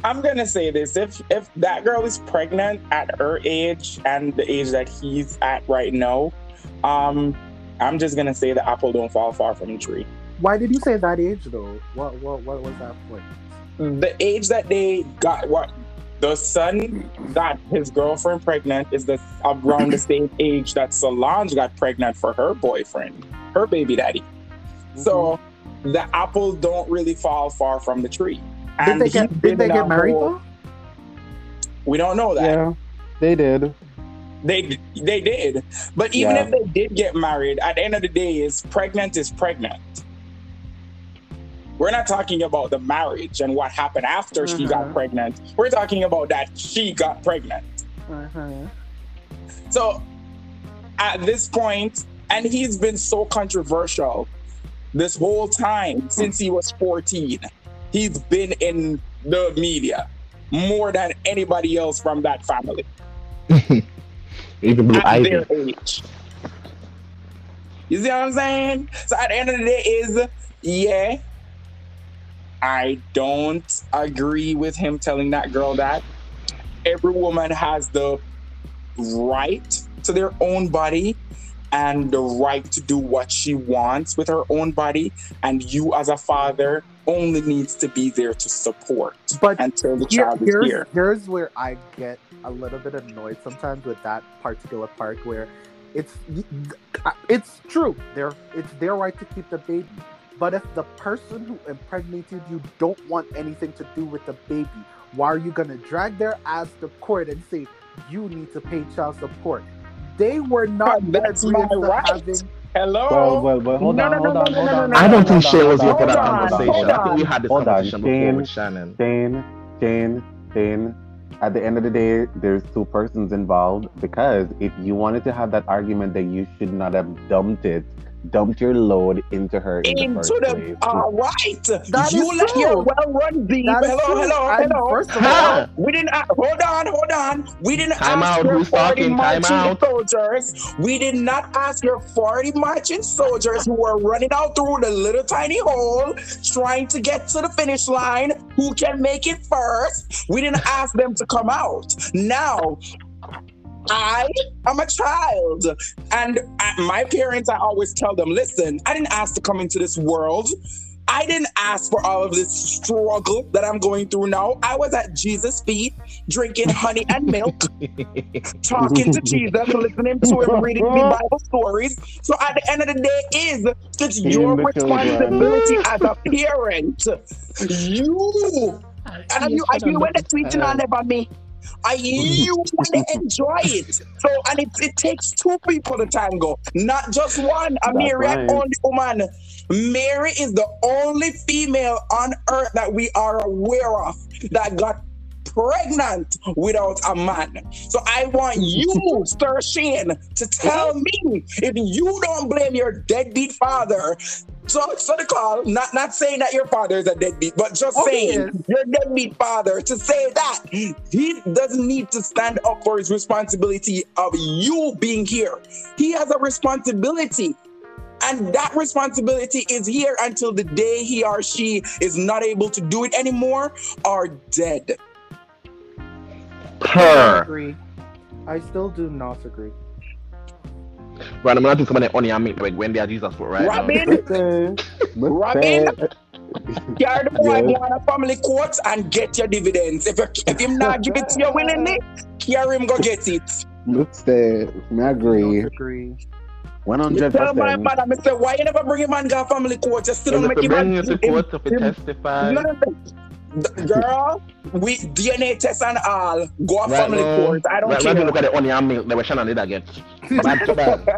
I'm gonna say this: if if that girl is pregnant at her age and the age that he's at right now, um, I'm just gonna say the apple don't fall far from the tree. Why did you say that age though? What what what was that point? The age that they got what the son got his girlfriend pregnant is the around the same age that Solange got pregnant for her boyfriend, her baby daddy. So the apple don't really fall far from the tree. Did they get did they get married whole- though? We don't know that. yeah, they did. They they did. But even Yeah. if they did get married, at the end of the day, is pregnant is pregnant. We're not talking about the marriage and what happened after she got Mhm. pregnant. We're talking about that she got pregnant. Uh-huh. So at this point, and he's been so controversial this whole time since he was 14. He's been in the media more than anybody else from that family Even Blue at Ivy. their age. You see what I'm saying? So at the end of the day, is yeah, I don't agree with him telling that girl that. Every woman has the right to their own body and the right to do what she wants with her own body. And you, as a father, only needs to be there to support But until the Here- child is here's, here. here's where I get a little bit annoyed sometimes with that particular part where it's uh, it's true. They're it's their right to keep the baby. But if the person who impregnated you don't want anything to do with the baby, why are you gonna drag their ass to court and say you need to pay child support? They were not But that's agreeing my right. having Hello. Well, well, well, hold No, on, no, hold no, on, no, hold no, on. no, I don't think no, Shay was here for that on, conversation. hold I think we had this Hold on, conversation before Shane. with Shannon. Shane, Shane, Shane. At the end of the day, there's two persons involved because if you wanted to have that argument that you should not have dumped it dumped your load into her in the Into first the place. all right. That you let true. your well run deep. Hello, true. hello, And hello. First of all, We didn't a- hold on, hold on. We didn't Time ask out, your who's 40 talking? Time marching out. soldiers. We did not ask your 40 marching soldiers who were running out through the little tiny hole, trying to get to the finish line, who can make it first. We didn't ask them to come out. Now, I am a child, and my parents, I always tell them, listen, I didn't ask to come into this world. I didn't ask for all of this struggle that I'm going through now. I was at Jesus' feet, drinking honey and milk, talking to Jesus, listening to him, reading me Bible stories. So at the end of the day, is it's Feeding your responsibility as a parent. You and you, I you when the tweeting on about me. I you when they enjoy it. So and it, it takes two people to tango, not just one. A Mary right. only woman. Mary is the only female on earth that we are aware of that got pregnant without a man. So I want you, Sir Shane, to tell me if you don't blame your deadbeat father. So, so the call, not not saying that your father is a deadbeat, but just Oh, saying your deadbeat father to say that he doesn't need to stand up for his responsibility of you being here. He has a responsibility. And that responsibility is here until the day he or she is not able to do it anymore or dead. I agree. I still do not agree. Right, I'm not doing somebody on your meat like when they are Jesus for right. Robin, Listen, Robin, listen. carry the boy Yes. go on a family court and get your dividends. If, you, if him not give it to your winning you willingly, carry him go get it. Listen, I agree. Don't agree. One You hundred tell my percent. mother, I say, why you never bring him on go family court? Just still So don't make him bring you to court to testify. Girl, we DNA test and all. Go a Right family now, court. I don't right, care. me look at the onion milk. They were Shannon did again. Bad to bad.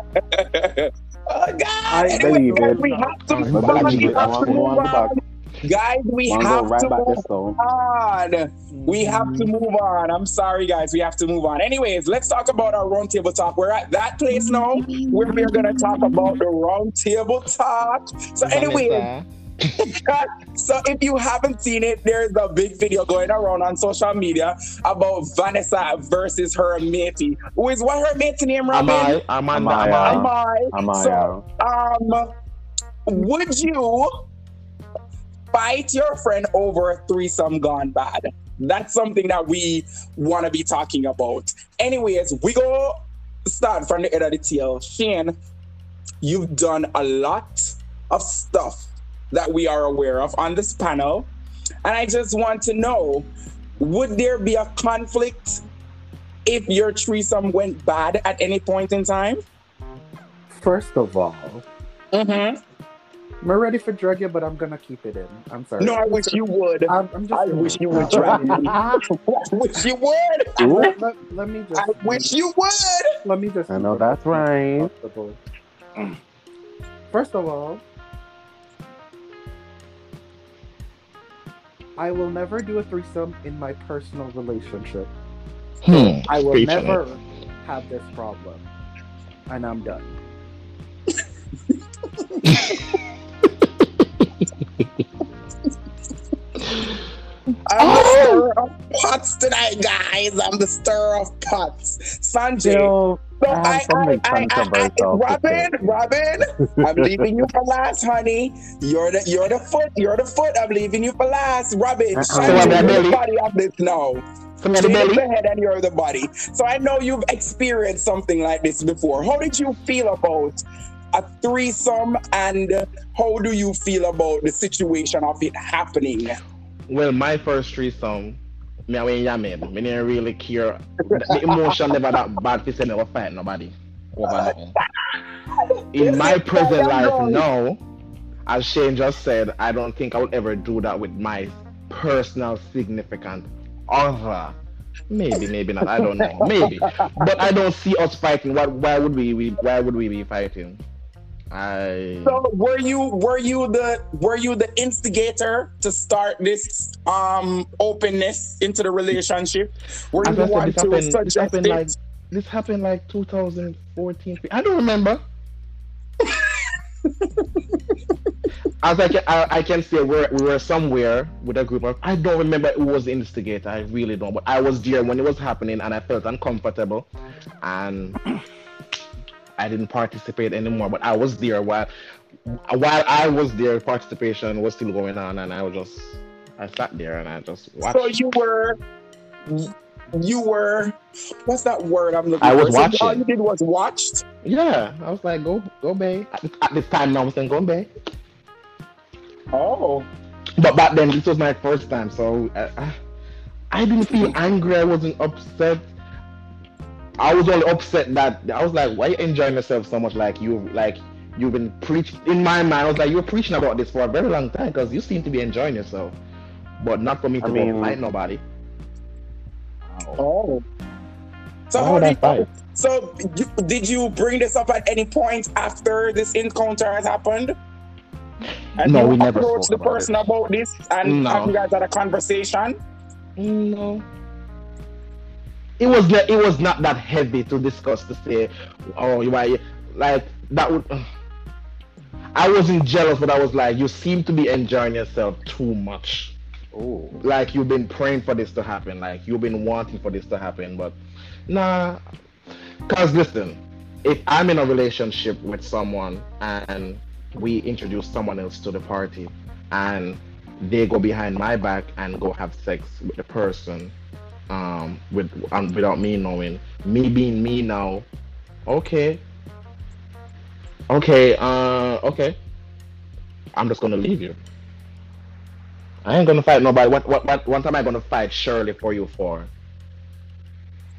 oh God! I anyway, believe guys, it. we have to I move But on. believe We have to to move on the back. on. Guys, we I want have right to move on. We have to mm-hmm. move on. I'm sorry, guys. We have to move on. Anyways, let's talk about our roundtable talk. We're at that place now where we're going to talk about the roundtable talk. So, anyways, Vanessa, so if you haven't seen it, there's a big video going around on social media about Vanessa versus her matey. Who is what her matey name, Robin? Amai, Amanda, Amaya. Amai. Amai. Amaya. So, um, would you fight your friend over a threesome gone bad? That's something that we want to be talking about. Anyways, we go start from the head of the tail. Shane, you've done a lot of stuff that we are aware of on this panel. And I just want to know would there be a conflict if your threesome went bad at any point in time? First of all, Mm-hmm. I'm ready for drug you, but I'm gonna keep it in. I'm sorry. No, I wish you would. I'm, I'm just. I wish you would try. I wish you would. Ooh, let, let, let me just. I wish you would. Let me just. I know that's right. First of all, I will never do a threesome in my personal relationship. Hmm. I will Speech on it. never have this problem. And I'm done. I'm the stir of pots tonight, guys. I'm the stir of pots. Sanjay. Still, So I have I, I, something I, I, I, controversial to Robin, say. Robin, I'm leaving you for last, honey. You're the you're the foot, you're the foot. I'm leaving you for last, Robin. Uh-uh. So I'm you're the belly. body of this now. Some of the belly. the head and you're the body. So I know you've experienced something like this before. How did you feel about a threesome and how do you feel about the situation of it happening? Well, my first threesome, me and Yamin, me didn't really care. The, emotion never that bad to say never fight nobody over uh, nothing. In my present life now, as Shane just said, I don't think I would ever do that with my personal significant other. Maybe, maybe not. I don't know. Maybe, but I don't see us fighting. What? Why would we? we why would we be fighting? I. So were you were you the were you the instigator to start this um openness into the relationship? Were you the said, one this to happened, this happened it? like this happened like 2014. I don't remember. As I can, I, I can say we're, we were somewhere with a group of, I don't remember who was the instigator, I really don't, but I was there when it was happening and I felt uncomfortable and I didn't participate anymore, but I was there while, while I was there, participation was still going on and I was just, I sat there and I just watched. So you were, you were, what's that word I'm looking I for? was So all you did was watched. Yeah, I was like, go, go, Bay. At, at this time now, I was saying, go, Bay. Oh, But back then, this was my first time, so I, I, I didn't feel angry. I wasn't upset. I was only upset that I was like, "Why are you enjoying yourself so much? Like you, like you've been preaching." In my mind, I was like, "You were preaching about this for a very long time because you seem to be enjoying yourself, but not for me to I go mean- fight nobody." oh. oh. So Why how did fight? so you, did you bring this up at any point after this encounter has happened? And No, you we never approached the about person about this and No. have you guys had a conversation? No. It was not, it was not that heavy to discuss to say, oh, you are like that would. I wasn't jealous, but I was like, you seem to be enjoying yourself too much. Oh, Like you've been praying for this to happen, like you've been wanting for this to happen, but nah. Cause listen, if I'm in a relationship with someone and we introduce someone else to the party and they go behind my back and go have sex with the person um with um, without me knowing. Me being me now. Okay. Okay uh okay. I'm just gonna leave you. I ain't gonna fight nobody. What what, what what am i gonna fight shirley for you for?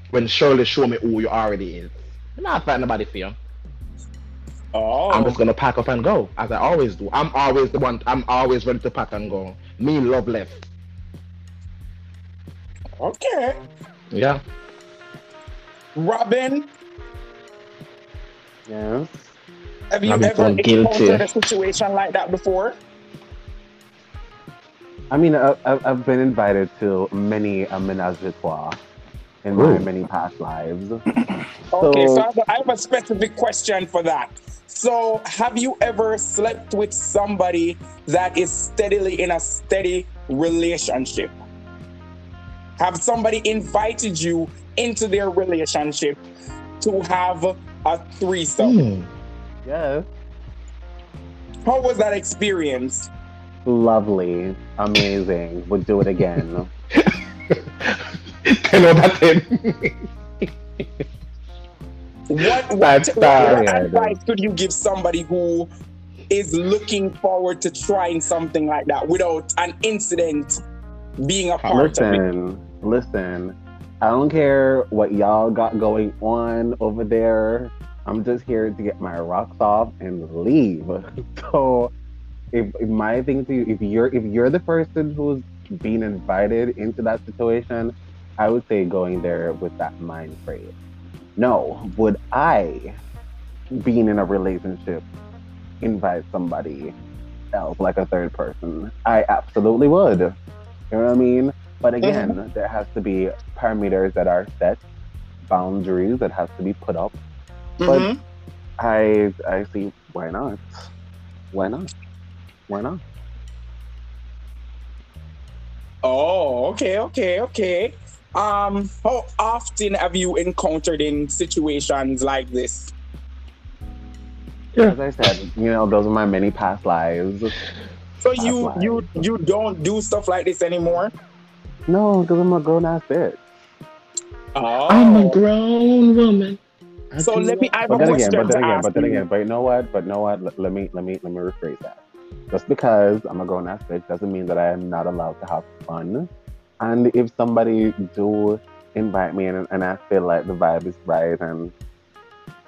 When shirley show me who you already is. I'm not fighting nobody for you. Oh, I'm just gonna pack up and go, as I always do. I'm always the one. I'm always ready to pack and go. Me love left. Okay. Yeah. Robin, yes. have you I've been ever guilty. encountered a situation like that before? I mean, I, I've I've been invited to many a menage a trois in my many past lives. Okay, So- so I have, a, I have a specific question for that. So, have you ever slept with somebody that is steadily in a steady relationship? Have somebody invited you into their relationship to have a threesome? Hmm. Yes. How was that experience? Lovely. Amazing. Would do it again. I know that. What, what, what advice could you give somebody who is looking forward to trying something like that without an incident being a part of it? Listen, listen. I don't care what y'all got going on over there. I'm just here to get my rocks off and leave. So, if, if my thing to you, if you're if you're the person who's being invited into that situation, I would say going there with that mind frame. No, would I, being in a relationship, invite somebody else like a third person? I absolutely would. You know what I mean? But again, there has to be parameters that are set, boundaries that have to be put up. But Mhm. I I see why not? Why not? Why not? Oh, okay, okay, okay. Um, how often have you encountered in situations like this? As I said, you know, those are my many past lives. So you Past you you don't do stuff like this anymore? No, because I'm a grown ass bitch. Oh, I'm a grown woman. I so do let me. I have a But then again, but then again, but then you. again, but you know what? But you know what? Let, let me let me let me rephrase that. Just because I'm a grown ass bitch doesn't mean that I am not allowed to have fun. And if somebody do invite me and, and I feel like the vibe is right and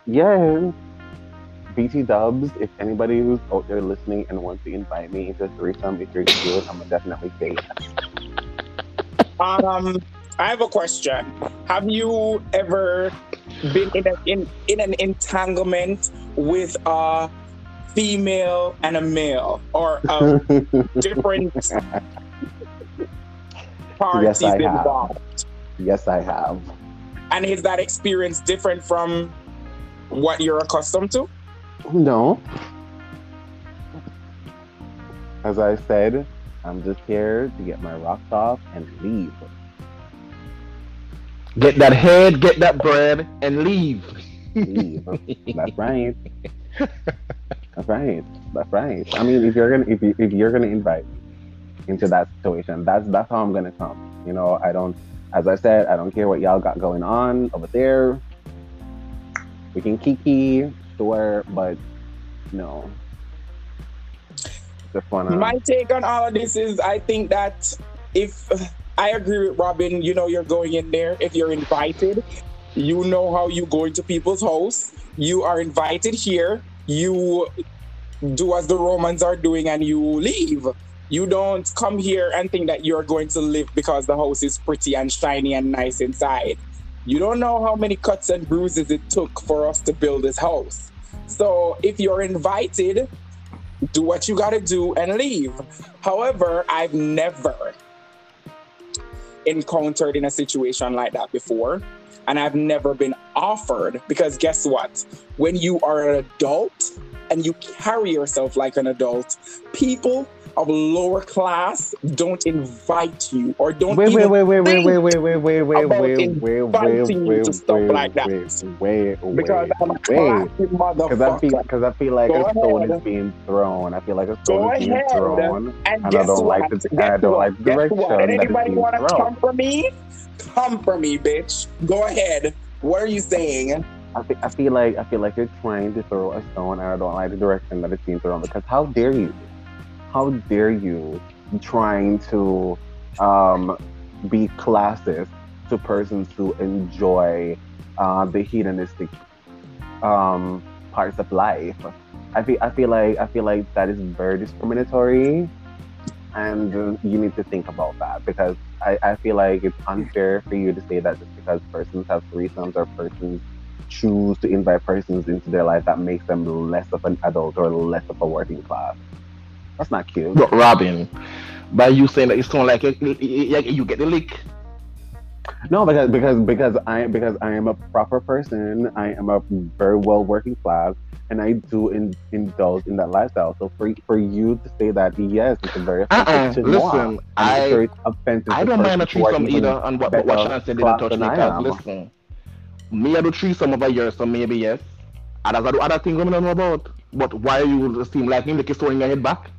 yeah, BT Dubs, if anybody who's out there listening and wants to invite me into a threesome, if you're good, I'm definitely say. Um, I have a question. Have you ever been in, a, in in an entanglement with a female and a male, or a different parties Yes, I have. yes, I have. And is that experience different from what you're accustomed to? No, as I said, I'm just here to get my rocks off and leave. Get that head, get that bread, and leave. Leave. That's right. That's right. That's right. I mean, if you're gonna if, you, if you're gonna invite me into that situation, that's that's how I'm gonna come. You know, I don't. As I said, I don't care what y'all got going on over there. We can kiki, sure, but no. My take on all of this is I think that if I agree with Robin, you know, you're going in there. If you're invited, you know how you go into people's house. You are invited here. You do as the Romans are doing and you leave. You don't come here and think that you're going to live because the house is pretty and shiny and nice inside. You don't know how many cuts and bruises it took for us to build this house. So if you're invited, do what you got to do and leave. However, I've never encountered in a situation like that before. And I've never been offered because guess what? When you are an adult and you carry yourself like an adult, people of lower class don't invite you or don't Wait, wait, even wait, wait, wait, wait, wait, wait, wait, wait, about wait, wait, inviting wait, you wait, to stuff wait, like that. wait, wait, wait, because I'm a wait. classy Because I feel, because I feel like Go a stone ahead. is being thrown. I feel like a Go stone is being ahead. thrown, And and I don't what? like the, Guess I don't what? like the direction what? Anybody want to come for me? Come for me, bitch. Go ahead. What are you saying? I feel, I feel like I feel like you're trying to throw a stone, and I don't like the direction that it's being thrown. Because how dare you? How dare you trying to um, be classist to persons who enjoy uh, the hedonistic um, parts of life? I feel I feel like I feel like that is very discriminatory, and you need to think about that because I, I feel like it's unfair for you to say that just because persons have threesomes or persons choose to invite persons into their life that makes them less of an adult or less of a working class. That's not cute. But Robin, by you saying that it's sound like you, get the lick. No, because because because I because I am a proper person. I am a very well working class, and I do in, indulge in that lifestyle. So for for you to say that, yes, it's a very uh-uh, offensive Uh-uh. Listen, I offensive. I don't mind a threesome either, and what, but what Shannon said didn't touch me. Cause listen, me I do threesome over here, so maybe yes. Others I do other things I don't know about. But why you seem like me like you're throwing your head back?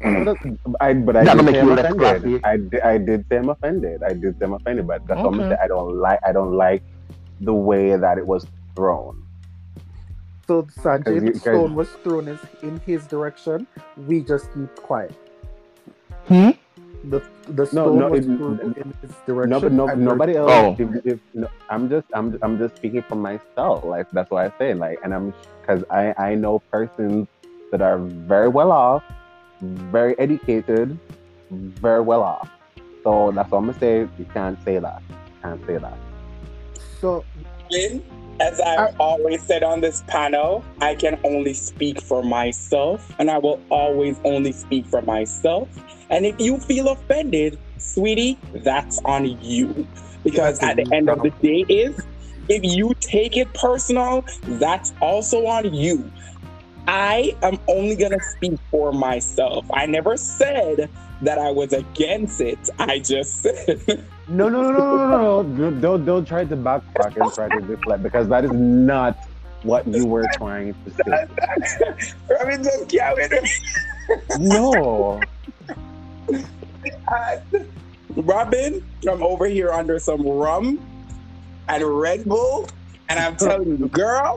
I, but I That did make say you I'm less offended. I, did, I did say I'm offended. I did say I'm offended, but that's what I'm Okay. saying. I don't like. I don't like the way that it was thrown. So Sanjay, you- the stone was thrown is in his direction. We just keep quiet. Hmm? The the stone no, was it- thrown in his direction. No, but no, nobody else. Oh. If, if, no, I'm just, I'm, I'm just speaking for myself. Like that's what I say. Like, and I'm because I, I know persons that are very well off, very educated, very well off. So that's what I'm gonna say. You can't say that. You can't say that. So as I've always said on this panel, I can only speak for myself, and I will always only speak for myself. And if you feel offended, sweetie, that's on you. Because at the end of the day, is if you take it personal, that's also on you. I am only gonna speak for myself. I never said that I was against it. I just said No, no, no, no, no, no, no. Don't, don't try to backtrack and try to deflect because that is not what you were trying to say. I mean, just wait No. Uh, Robin, I'm over here under some rum and Red Bull, and I'm telling you, girl,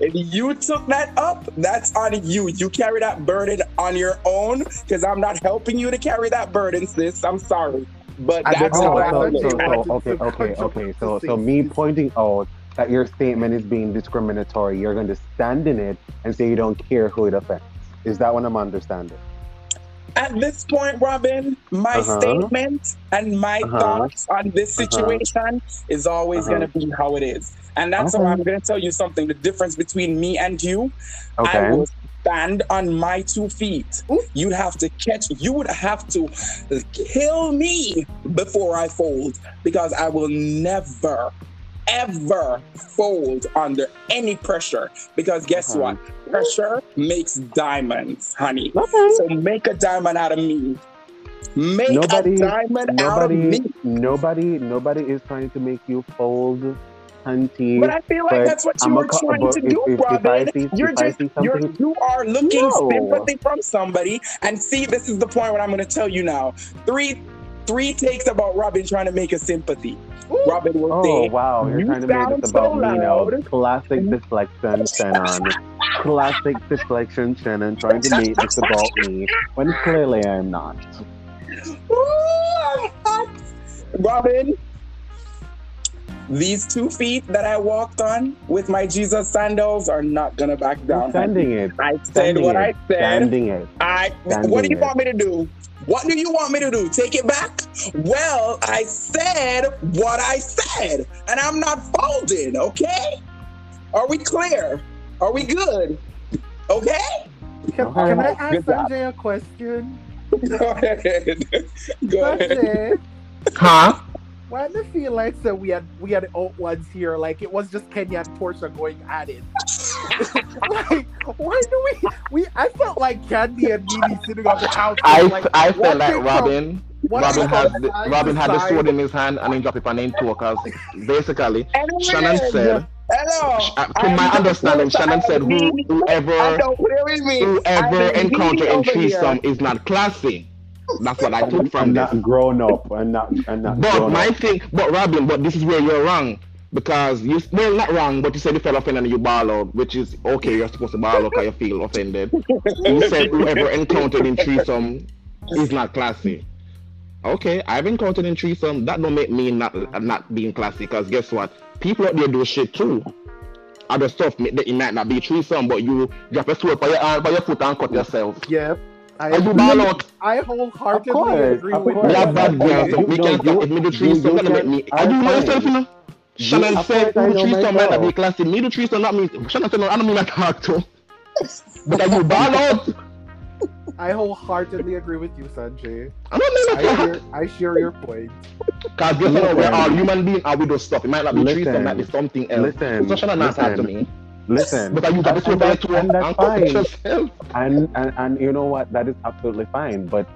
if you took that up, that's on you. You carry that burden on your own because I'm not helping you to carry that burden, sis. I'm sorry. But that's how I that. so, feel. so, so, okay, okay, okay. So, so me pointing out that your statement is being discriminatory, you're going to stand in it and say you don't care who it affects. Is that what I'm understanding? At this point, Robin, my Uh-huh. statement and my Uh-huh. thoughts on this Uh-huh. situation is always Uh-huh. going to be how it is. And that's Okay. why I'm going to tell you something. The difference between me and you, I will stand on my two feet. You'd have to catch, you would have to kill me before I fold because I will never ever fold under any pressure because guess Okay. what? Pressure makes diamonds, honey. Okay. So make a diamond out of me. Make Nobody- a diamond out of Nobody, me. nobody, nobody is trying to make you fold, hunty. But I feel like that's what you I'm were trying to if- do, if- if Robin. see- you're if just you're, you are looking No. sympathy from somebody. And see, this is the point what I'm going to tell you now. Three three takes about Robin trying to make a sympathy. Robin will Oh say, wow, you're "You trying to make this so about me now. Classic deflection, Shannon. Classic deflection, Shannon, trying to make this about me when clearly I'm not. Ooh, I'm hot. Robin, these two feet that I walked on with my Jesus sandals are not gonna back down. I'm down. sending it. I said Sending what it. I said. Standing it. I Standing what do you it. want me to do? What do you want me to do? Take it back? Well, I said what I said, and I'm not folding, okay? Are we clear? Are we good? Okay? Can, Okay. can I ask Good job. Sanjay a question? Go ahead. Go ahead. Huh? Why do I feel like so we had we had out ones here? Like it was just Kenya and Porsha going at it. like why do we we? I felt like Kandi and NeNe sitting on the couch. I, like, I felt like thing from- Robin Robin thing had the, Robin to had the sword in his hand and he dropped it on him too because basically Shannon said Hello. uh, to I'm my understanding Shannon said who, whoever don't play with me. whoever I'm encounter in over threesome is not classy. That's what I took I'm from this. not grown up. I'm not. I'm not But grown my up. thing, but Robin, but this is where you're wrong because you well not wrong, but you said you fell offended and you ball out, which is okay. You're supposed to ball out because you feel offended. You said whoever encountered in threesome is not classy. Okay, I've encountered in threesome. That don't make me not not being classy because guess what? People out there do shit too. Other stuff may- that it might not be threesome, but you drop a sword by your arm, by your foot and cut yourself. Yep. I, And you ball. I wholeheartedly agree with you. are bad girls. You We can't you- if me do you- threesome, you that make me. I I do know find- yourself, you know. Shannon said, course I "Me do know threesome might not myself. be classy. Me do threesome not me." Shannon said, "No, I don't mean I talk to." But are you ball out? I wholeheartedly agree with you, Sanjay. I don't mean I I share, I share your point. Cause guess what? We're Listen. all human beings and we do stuff. It might not be Listen. threesome, it might be something else. Listen, So Shannon not talk to me. Listen, But you got to by that's, and that's fine. And, and and you know what? That is absolutely fine. But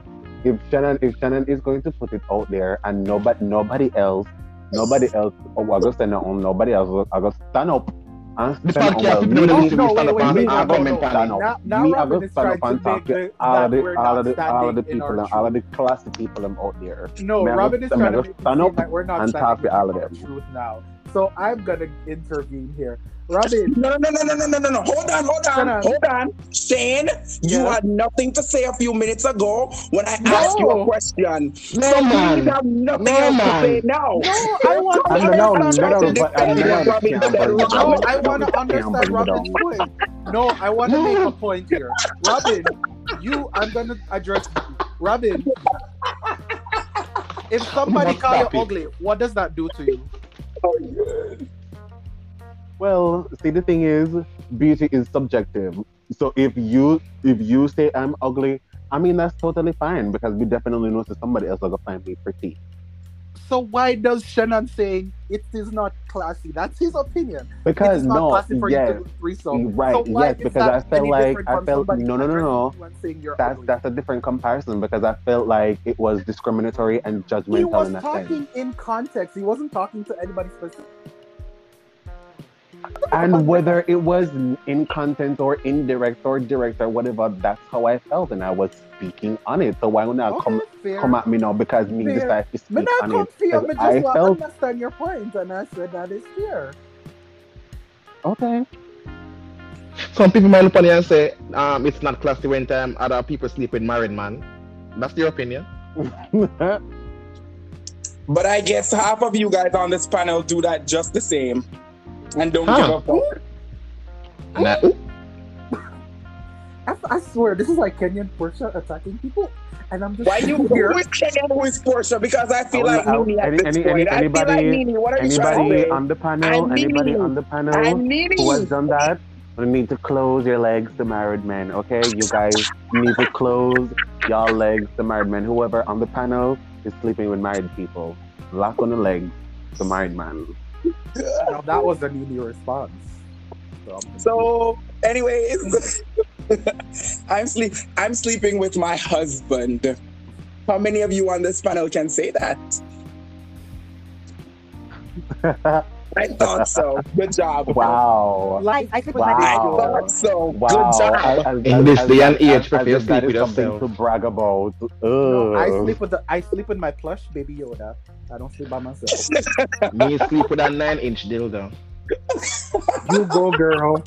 if Shannon if Shannon is going to put it out there and nobody nobody else nobody else oh I go stand on nobody else I go stand up and The stand on podcast, people don't listen, no, stand up and wait, and no, no, comment no. on stand up. Me, I go stand up and to talk to all of the all of the all of the people and all of the classy people out there. No, Robin is trying to stand up we're not and talk to all of them. truth now. So I'm gonna intervene here. Robin, No, no, no, no, no, no, no, no. Hold on, hold on, Shannon. hold on. Shane, you had nothing to say a few minutes ago when I No. asked you a question. No, so man. you have nothing No, else man. to say now. no, I want to I don't know, understand no, no, Robin's I defend don't know what the Robin scam, No, I want to understand Robin's point. No, I want to make a point here. Robin, you, I'm gonna address you. Robin, if somebody must call you ugly, what does that do to you? Well, see, the thing is, beauty is subjective. So if you if you say I'm ugly, I mean that's totally fine because we definitely know that somebody else will find me pretty. So why does Shannon saying it is not classy? That's his opinion. Because is not no, classy for yes, you to do threesome. Mm, right, so yes, because I felt like I felt no, no, no, no. you and saying you're That's ugly? that's a different comparison because I felt like it was discriminatory and judgmental. he was in talking in context. He wasn't talking to anybody specific. And whether it was in content or indirect or direct or whatever, that's how I felt, and I was speaking on it. So why would not Okay, come fair. come at me now because me Fair. decide to Me speak not on come it? fear, 'Cause me just I want felt to understand your point, and I said that is fair. okay. Some people might look on you and say, um, it's not classy when time other people sleep with married man. That's your opinion. But I guess half of you guys on this panel do that just the same. And don't Huh. give up. fuck. And I, ooh, I, I swear, this is like Kenyan Porsha attacking people, and I'm just Why you here. who is Kenyan who is Portia? Because I feel I like wanna- NeNe at any- this any- point. any- I feel like NeNe. What are you trying to Anybody say? on the panel? I'm Anybody NeNe. on the panel I'm who has done that? You need to close your legs to married men, okay? You guys need to close your legs to married men. Whoever on the panel is sleeping with married people, lock on the legs to married man. that was an NeNe response. So, I'm So, anyways, I'm sleep. I'm sleeping with my husband. How many of you on this panel can say that? I thought so. Good job. wow. Like, I sleep with Wow. I thought so. Wow. Good job. As- as- In this as- day and age, as- prefer as to if that sleep with something to brag about. No, I sleep with the I sleep with my plush baby Yoda. I don't sleep by myself. Me sleep with a nine inch dildo. you go, girl.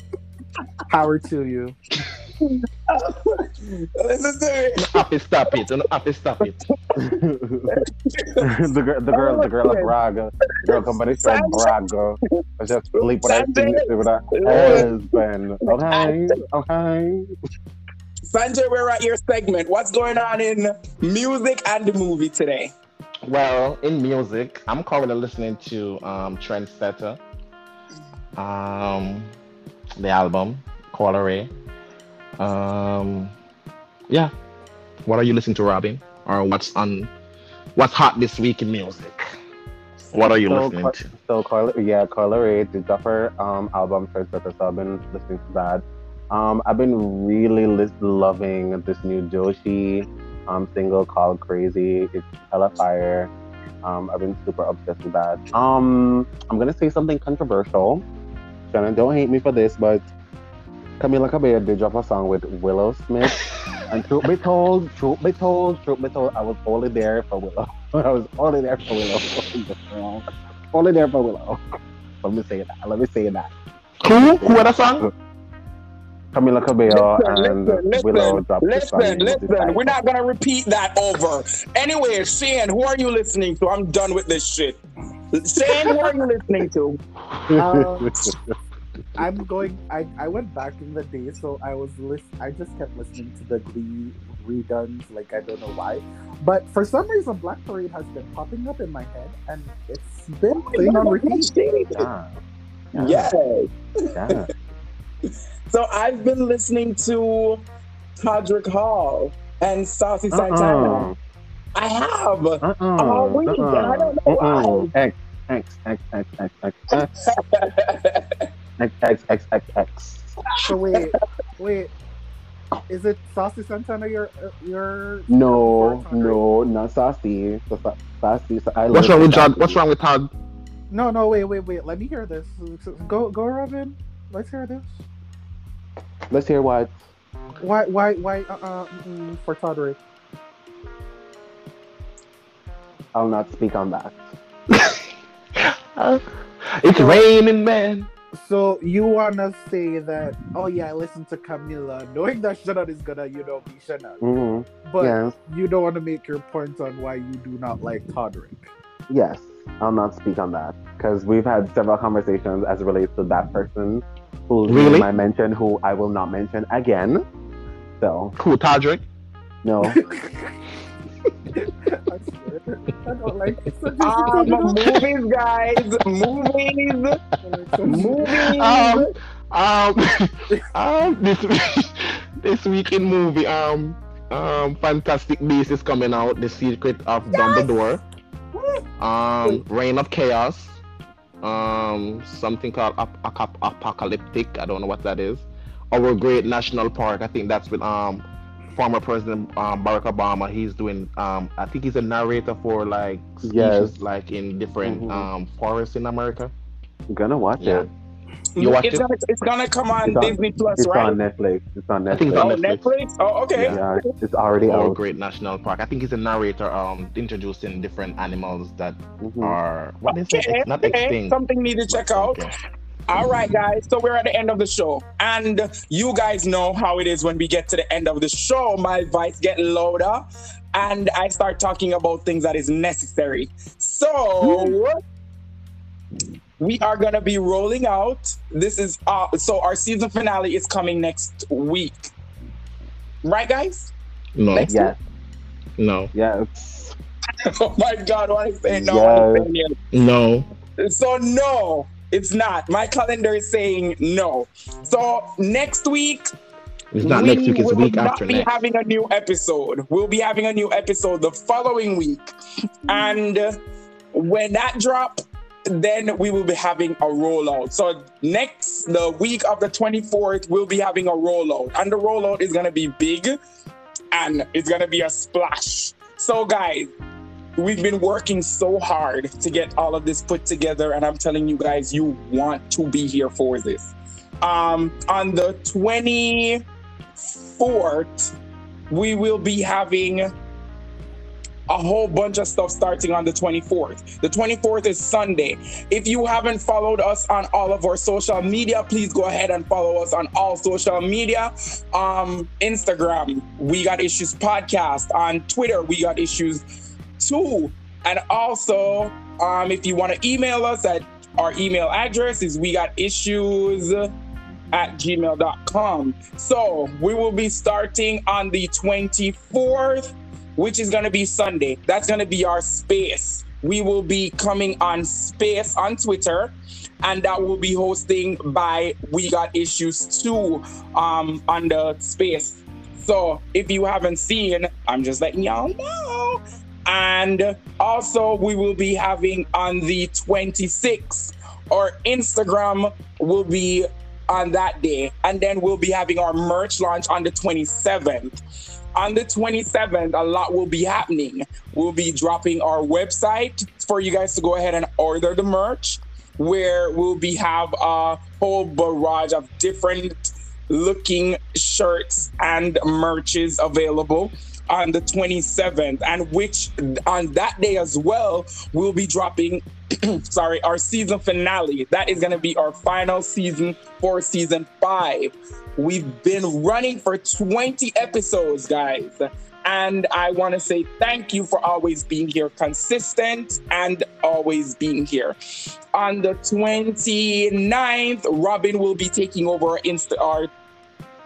Power to you. Listen to me. Happy stop it. You know, happy stop it. the girl, the girl, the girl of Braga. The girl company said Braga. I just sleep with her, Sanjay. sleep with her husband. Okay, okay. Sanjay, we're at your segment. What's going on in music and the movie today? Well, in music, I'm currently listening to um, Trendsetter, um, the album Colorway. Um, yeah. What are you listening to, Robin? Or what's on? What's hot this week in music? What are you So, listening Car- to? So Carla, yeah, Carla Ray did drop her um album first, so I've been listening to that. Um, I've been really lis- loving this new Joshi um single called Crazy. It's hella fire. Um, I've been super obsessed with that. Um, I'm gonna say something controversial. Shannon, don't hate me for this, but Camila Cabello did drop a song with Willow Smith. And truth be told, truth be told, truth be told, I was only there for Willow. I was only there for Willow. only there for Willow. Let me say that. Let me say that. Who? Who had a song? Camila Cabello Listen, and listen, Willow listen, dropped this song. listen, listen. We're not gonna repeat that over. Anyway, Shane, who are you listening to? I'm done with this shit. Shane, who are you listening to? Um, I'm going. I, I went back in the day, so I was list. I just kept listening to the Glee reduns. Like I don't know why, but for some reason, Black Parade has been popping up in my head, and it's been oh, playing on repeat. Yeah. Yeah. Yeah. So I've been listening to Todrick Hall and Saucy uh-uh. Santana. Uh-uh. I have. Uh-uh. Oh, wait, Uh-uh. I don't know Uh-uh. X, X, X, X, X, X, X, X, X, X, X, X. So wait, wait. Is it Saucy Santana? Your your No, no, not Sassy. So, Sa- Sassy. so I What's wrong with Sassy. Todd? What's wrong with Todd? No, no, wait, wait, wait. Let me hear this. Go, go, Robin. Let's hear this. Let's hear what. Why, why, why? Uh, uh for Todrick. I'll not speak on that. It's raining, man. So you wanna say that? Oh yeah, I listened to Camila, knowing that Shannon is gonna, you know, be Shannon, hmm but Yes, you don't want to make your point on why you do not like Todrick. yes. I'll not speak on that because we've had several conversations as it relates to that person who Really? I mentioned, who I will not mention again. So Who, Todrick? no. I swear, I don't like it. So Um, movies, guys. Movies. Movies. Um, um, um, this this week in movie, um, um, Fantastic Beasts is coming out. The Secret of Dumbledore. Um, Reign of Chaos. Um, something called Ap- Ap- Apocalyptic. I don't know what that is. Our Great National Park. I think that's with um former President um, Barack Obama. He's doing um I think he's a narrator for like speeches Yes. like in different Mhm. um forests in America. I'm gonna watch Yeah. it. You watched it's it? Gonna, it's gonna come on It's on- Disney Plus, It's right? on Netflix. It's on I think it's Netflix. on oh, Netflix. Netflix. Oh, okay. Yeah, it's already Our out. Great National Park. I think he's a narrator, um, introducing different animals that Mhm. are what is Okay, it? Not okay. extinct. Something need to check out. Okay. All right, guys. So we're at the end of the show, and you guys know how it is when we get to the end of the show. My voice get louder, and I start talking about things that is necessary. So we are gonna be rolling out. This is uh, so our season finale is coming next week, right, guys? No, Next Yes, no, yes. oh my God! What is saying? No, what is yes. no. So no, it's not. My calendar is saying no. So next week It's not we next week. It's will week after. not after be having a new episode. We'll be having a new episode the following week, and when that drop, then we will be having a rollout. So next, the week of the 24th, we'll be having a rollout. And the rollout is gonna be big and it's gonna be a splash. So guys, we've been working so hard to get all of this put together, and I'm telling you guys, you want to be here for this. Um, on the 24th, we will be having a whole bunch of stuff starting on the 24th. The 24th is Sunday. If you haven't followed us on all of our social media, please go ahead and follow us on all social media. Um, Instagram, we got issues podcast. On Twitter, we got issues too. And also, um, if you want to email us at our email address is we got issues at gmail.com. So we will be starting on the 24th, which is going to be Sunday. That's going to be our space. We will be coming on space on Twitter, and that will be hosting by We Got Issues 2 um, on the space. So if you haven't seen, I'm just letting y'all know. And also, we will be having on the 26th, our Instagram will be on that day. And then we'll be having our merch launch on the 27th. On the 27th, a lot will be happening. We'll be dropping our website for you guys to go ahead and order the merch, where we'll be have a whole barrage of different looking shirts and merches available on the 27th and which on that day as well we'll be dropping sorry our season finale that is going to be our final season for season 5 we've been running for 20 episodes guys and I want to say thank you for always being here consistent and always being here. On the 29th, Robin will be taking over Insta our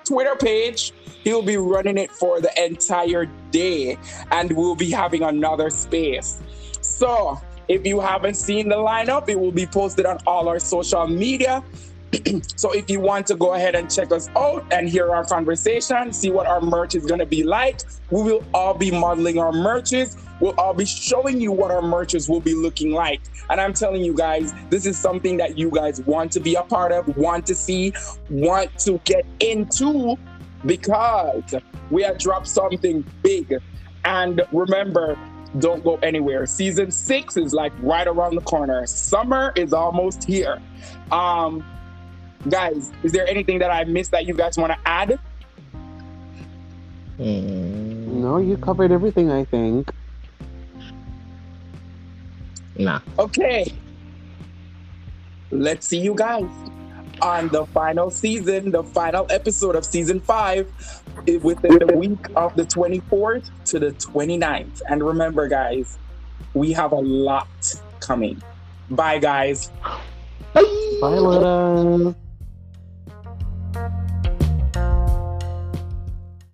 Twitter page. He'll be running it for the entire day, and we'll be having another space. So, if you haven't seen the lineup, it will be posted on all our social media. so, if you want to go ahead and check us out and hear our conversation, see what our merch is going to be like, we will all be modeling our merches. We'll all be showing you what our merches will be looking like. And I'm telling you guys, this is something that you guys want to be a part of, want to see, want to get into because we have dropped something big. And remember, don't go anywhere. Season six is like right around the corner. Summer is almost here. Um, guys, is there anything that I missed that you guys want to add? Mm, No, you covered everything, I think. nah. Okay. Let's see you guys on the final season, the final episode of season five, within the week of the 24th to the 29th. And remember, guys, we have a lot coming. Bye, guys. Bye, Lotus. Bye.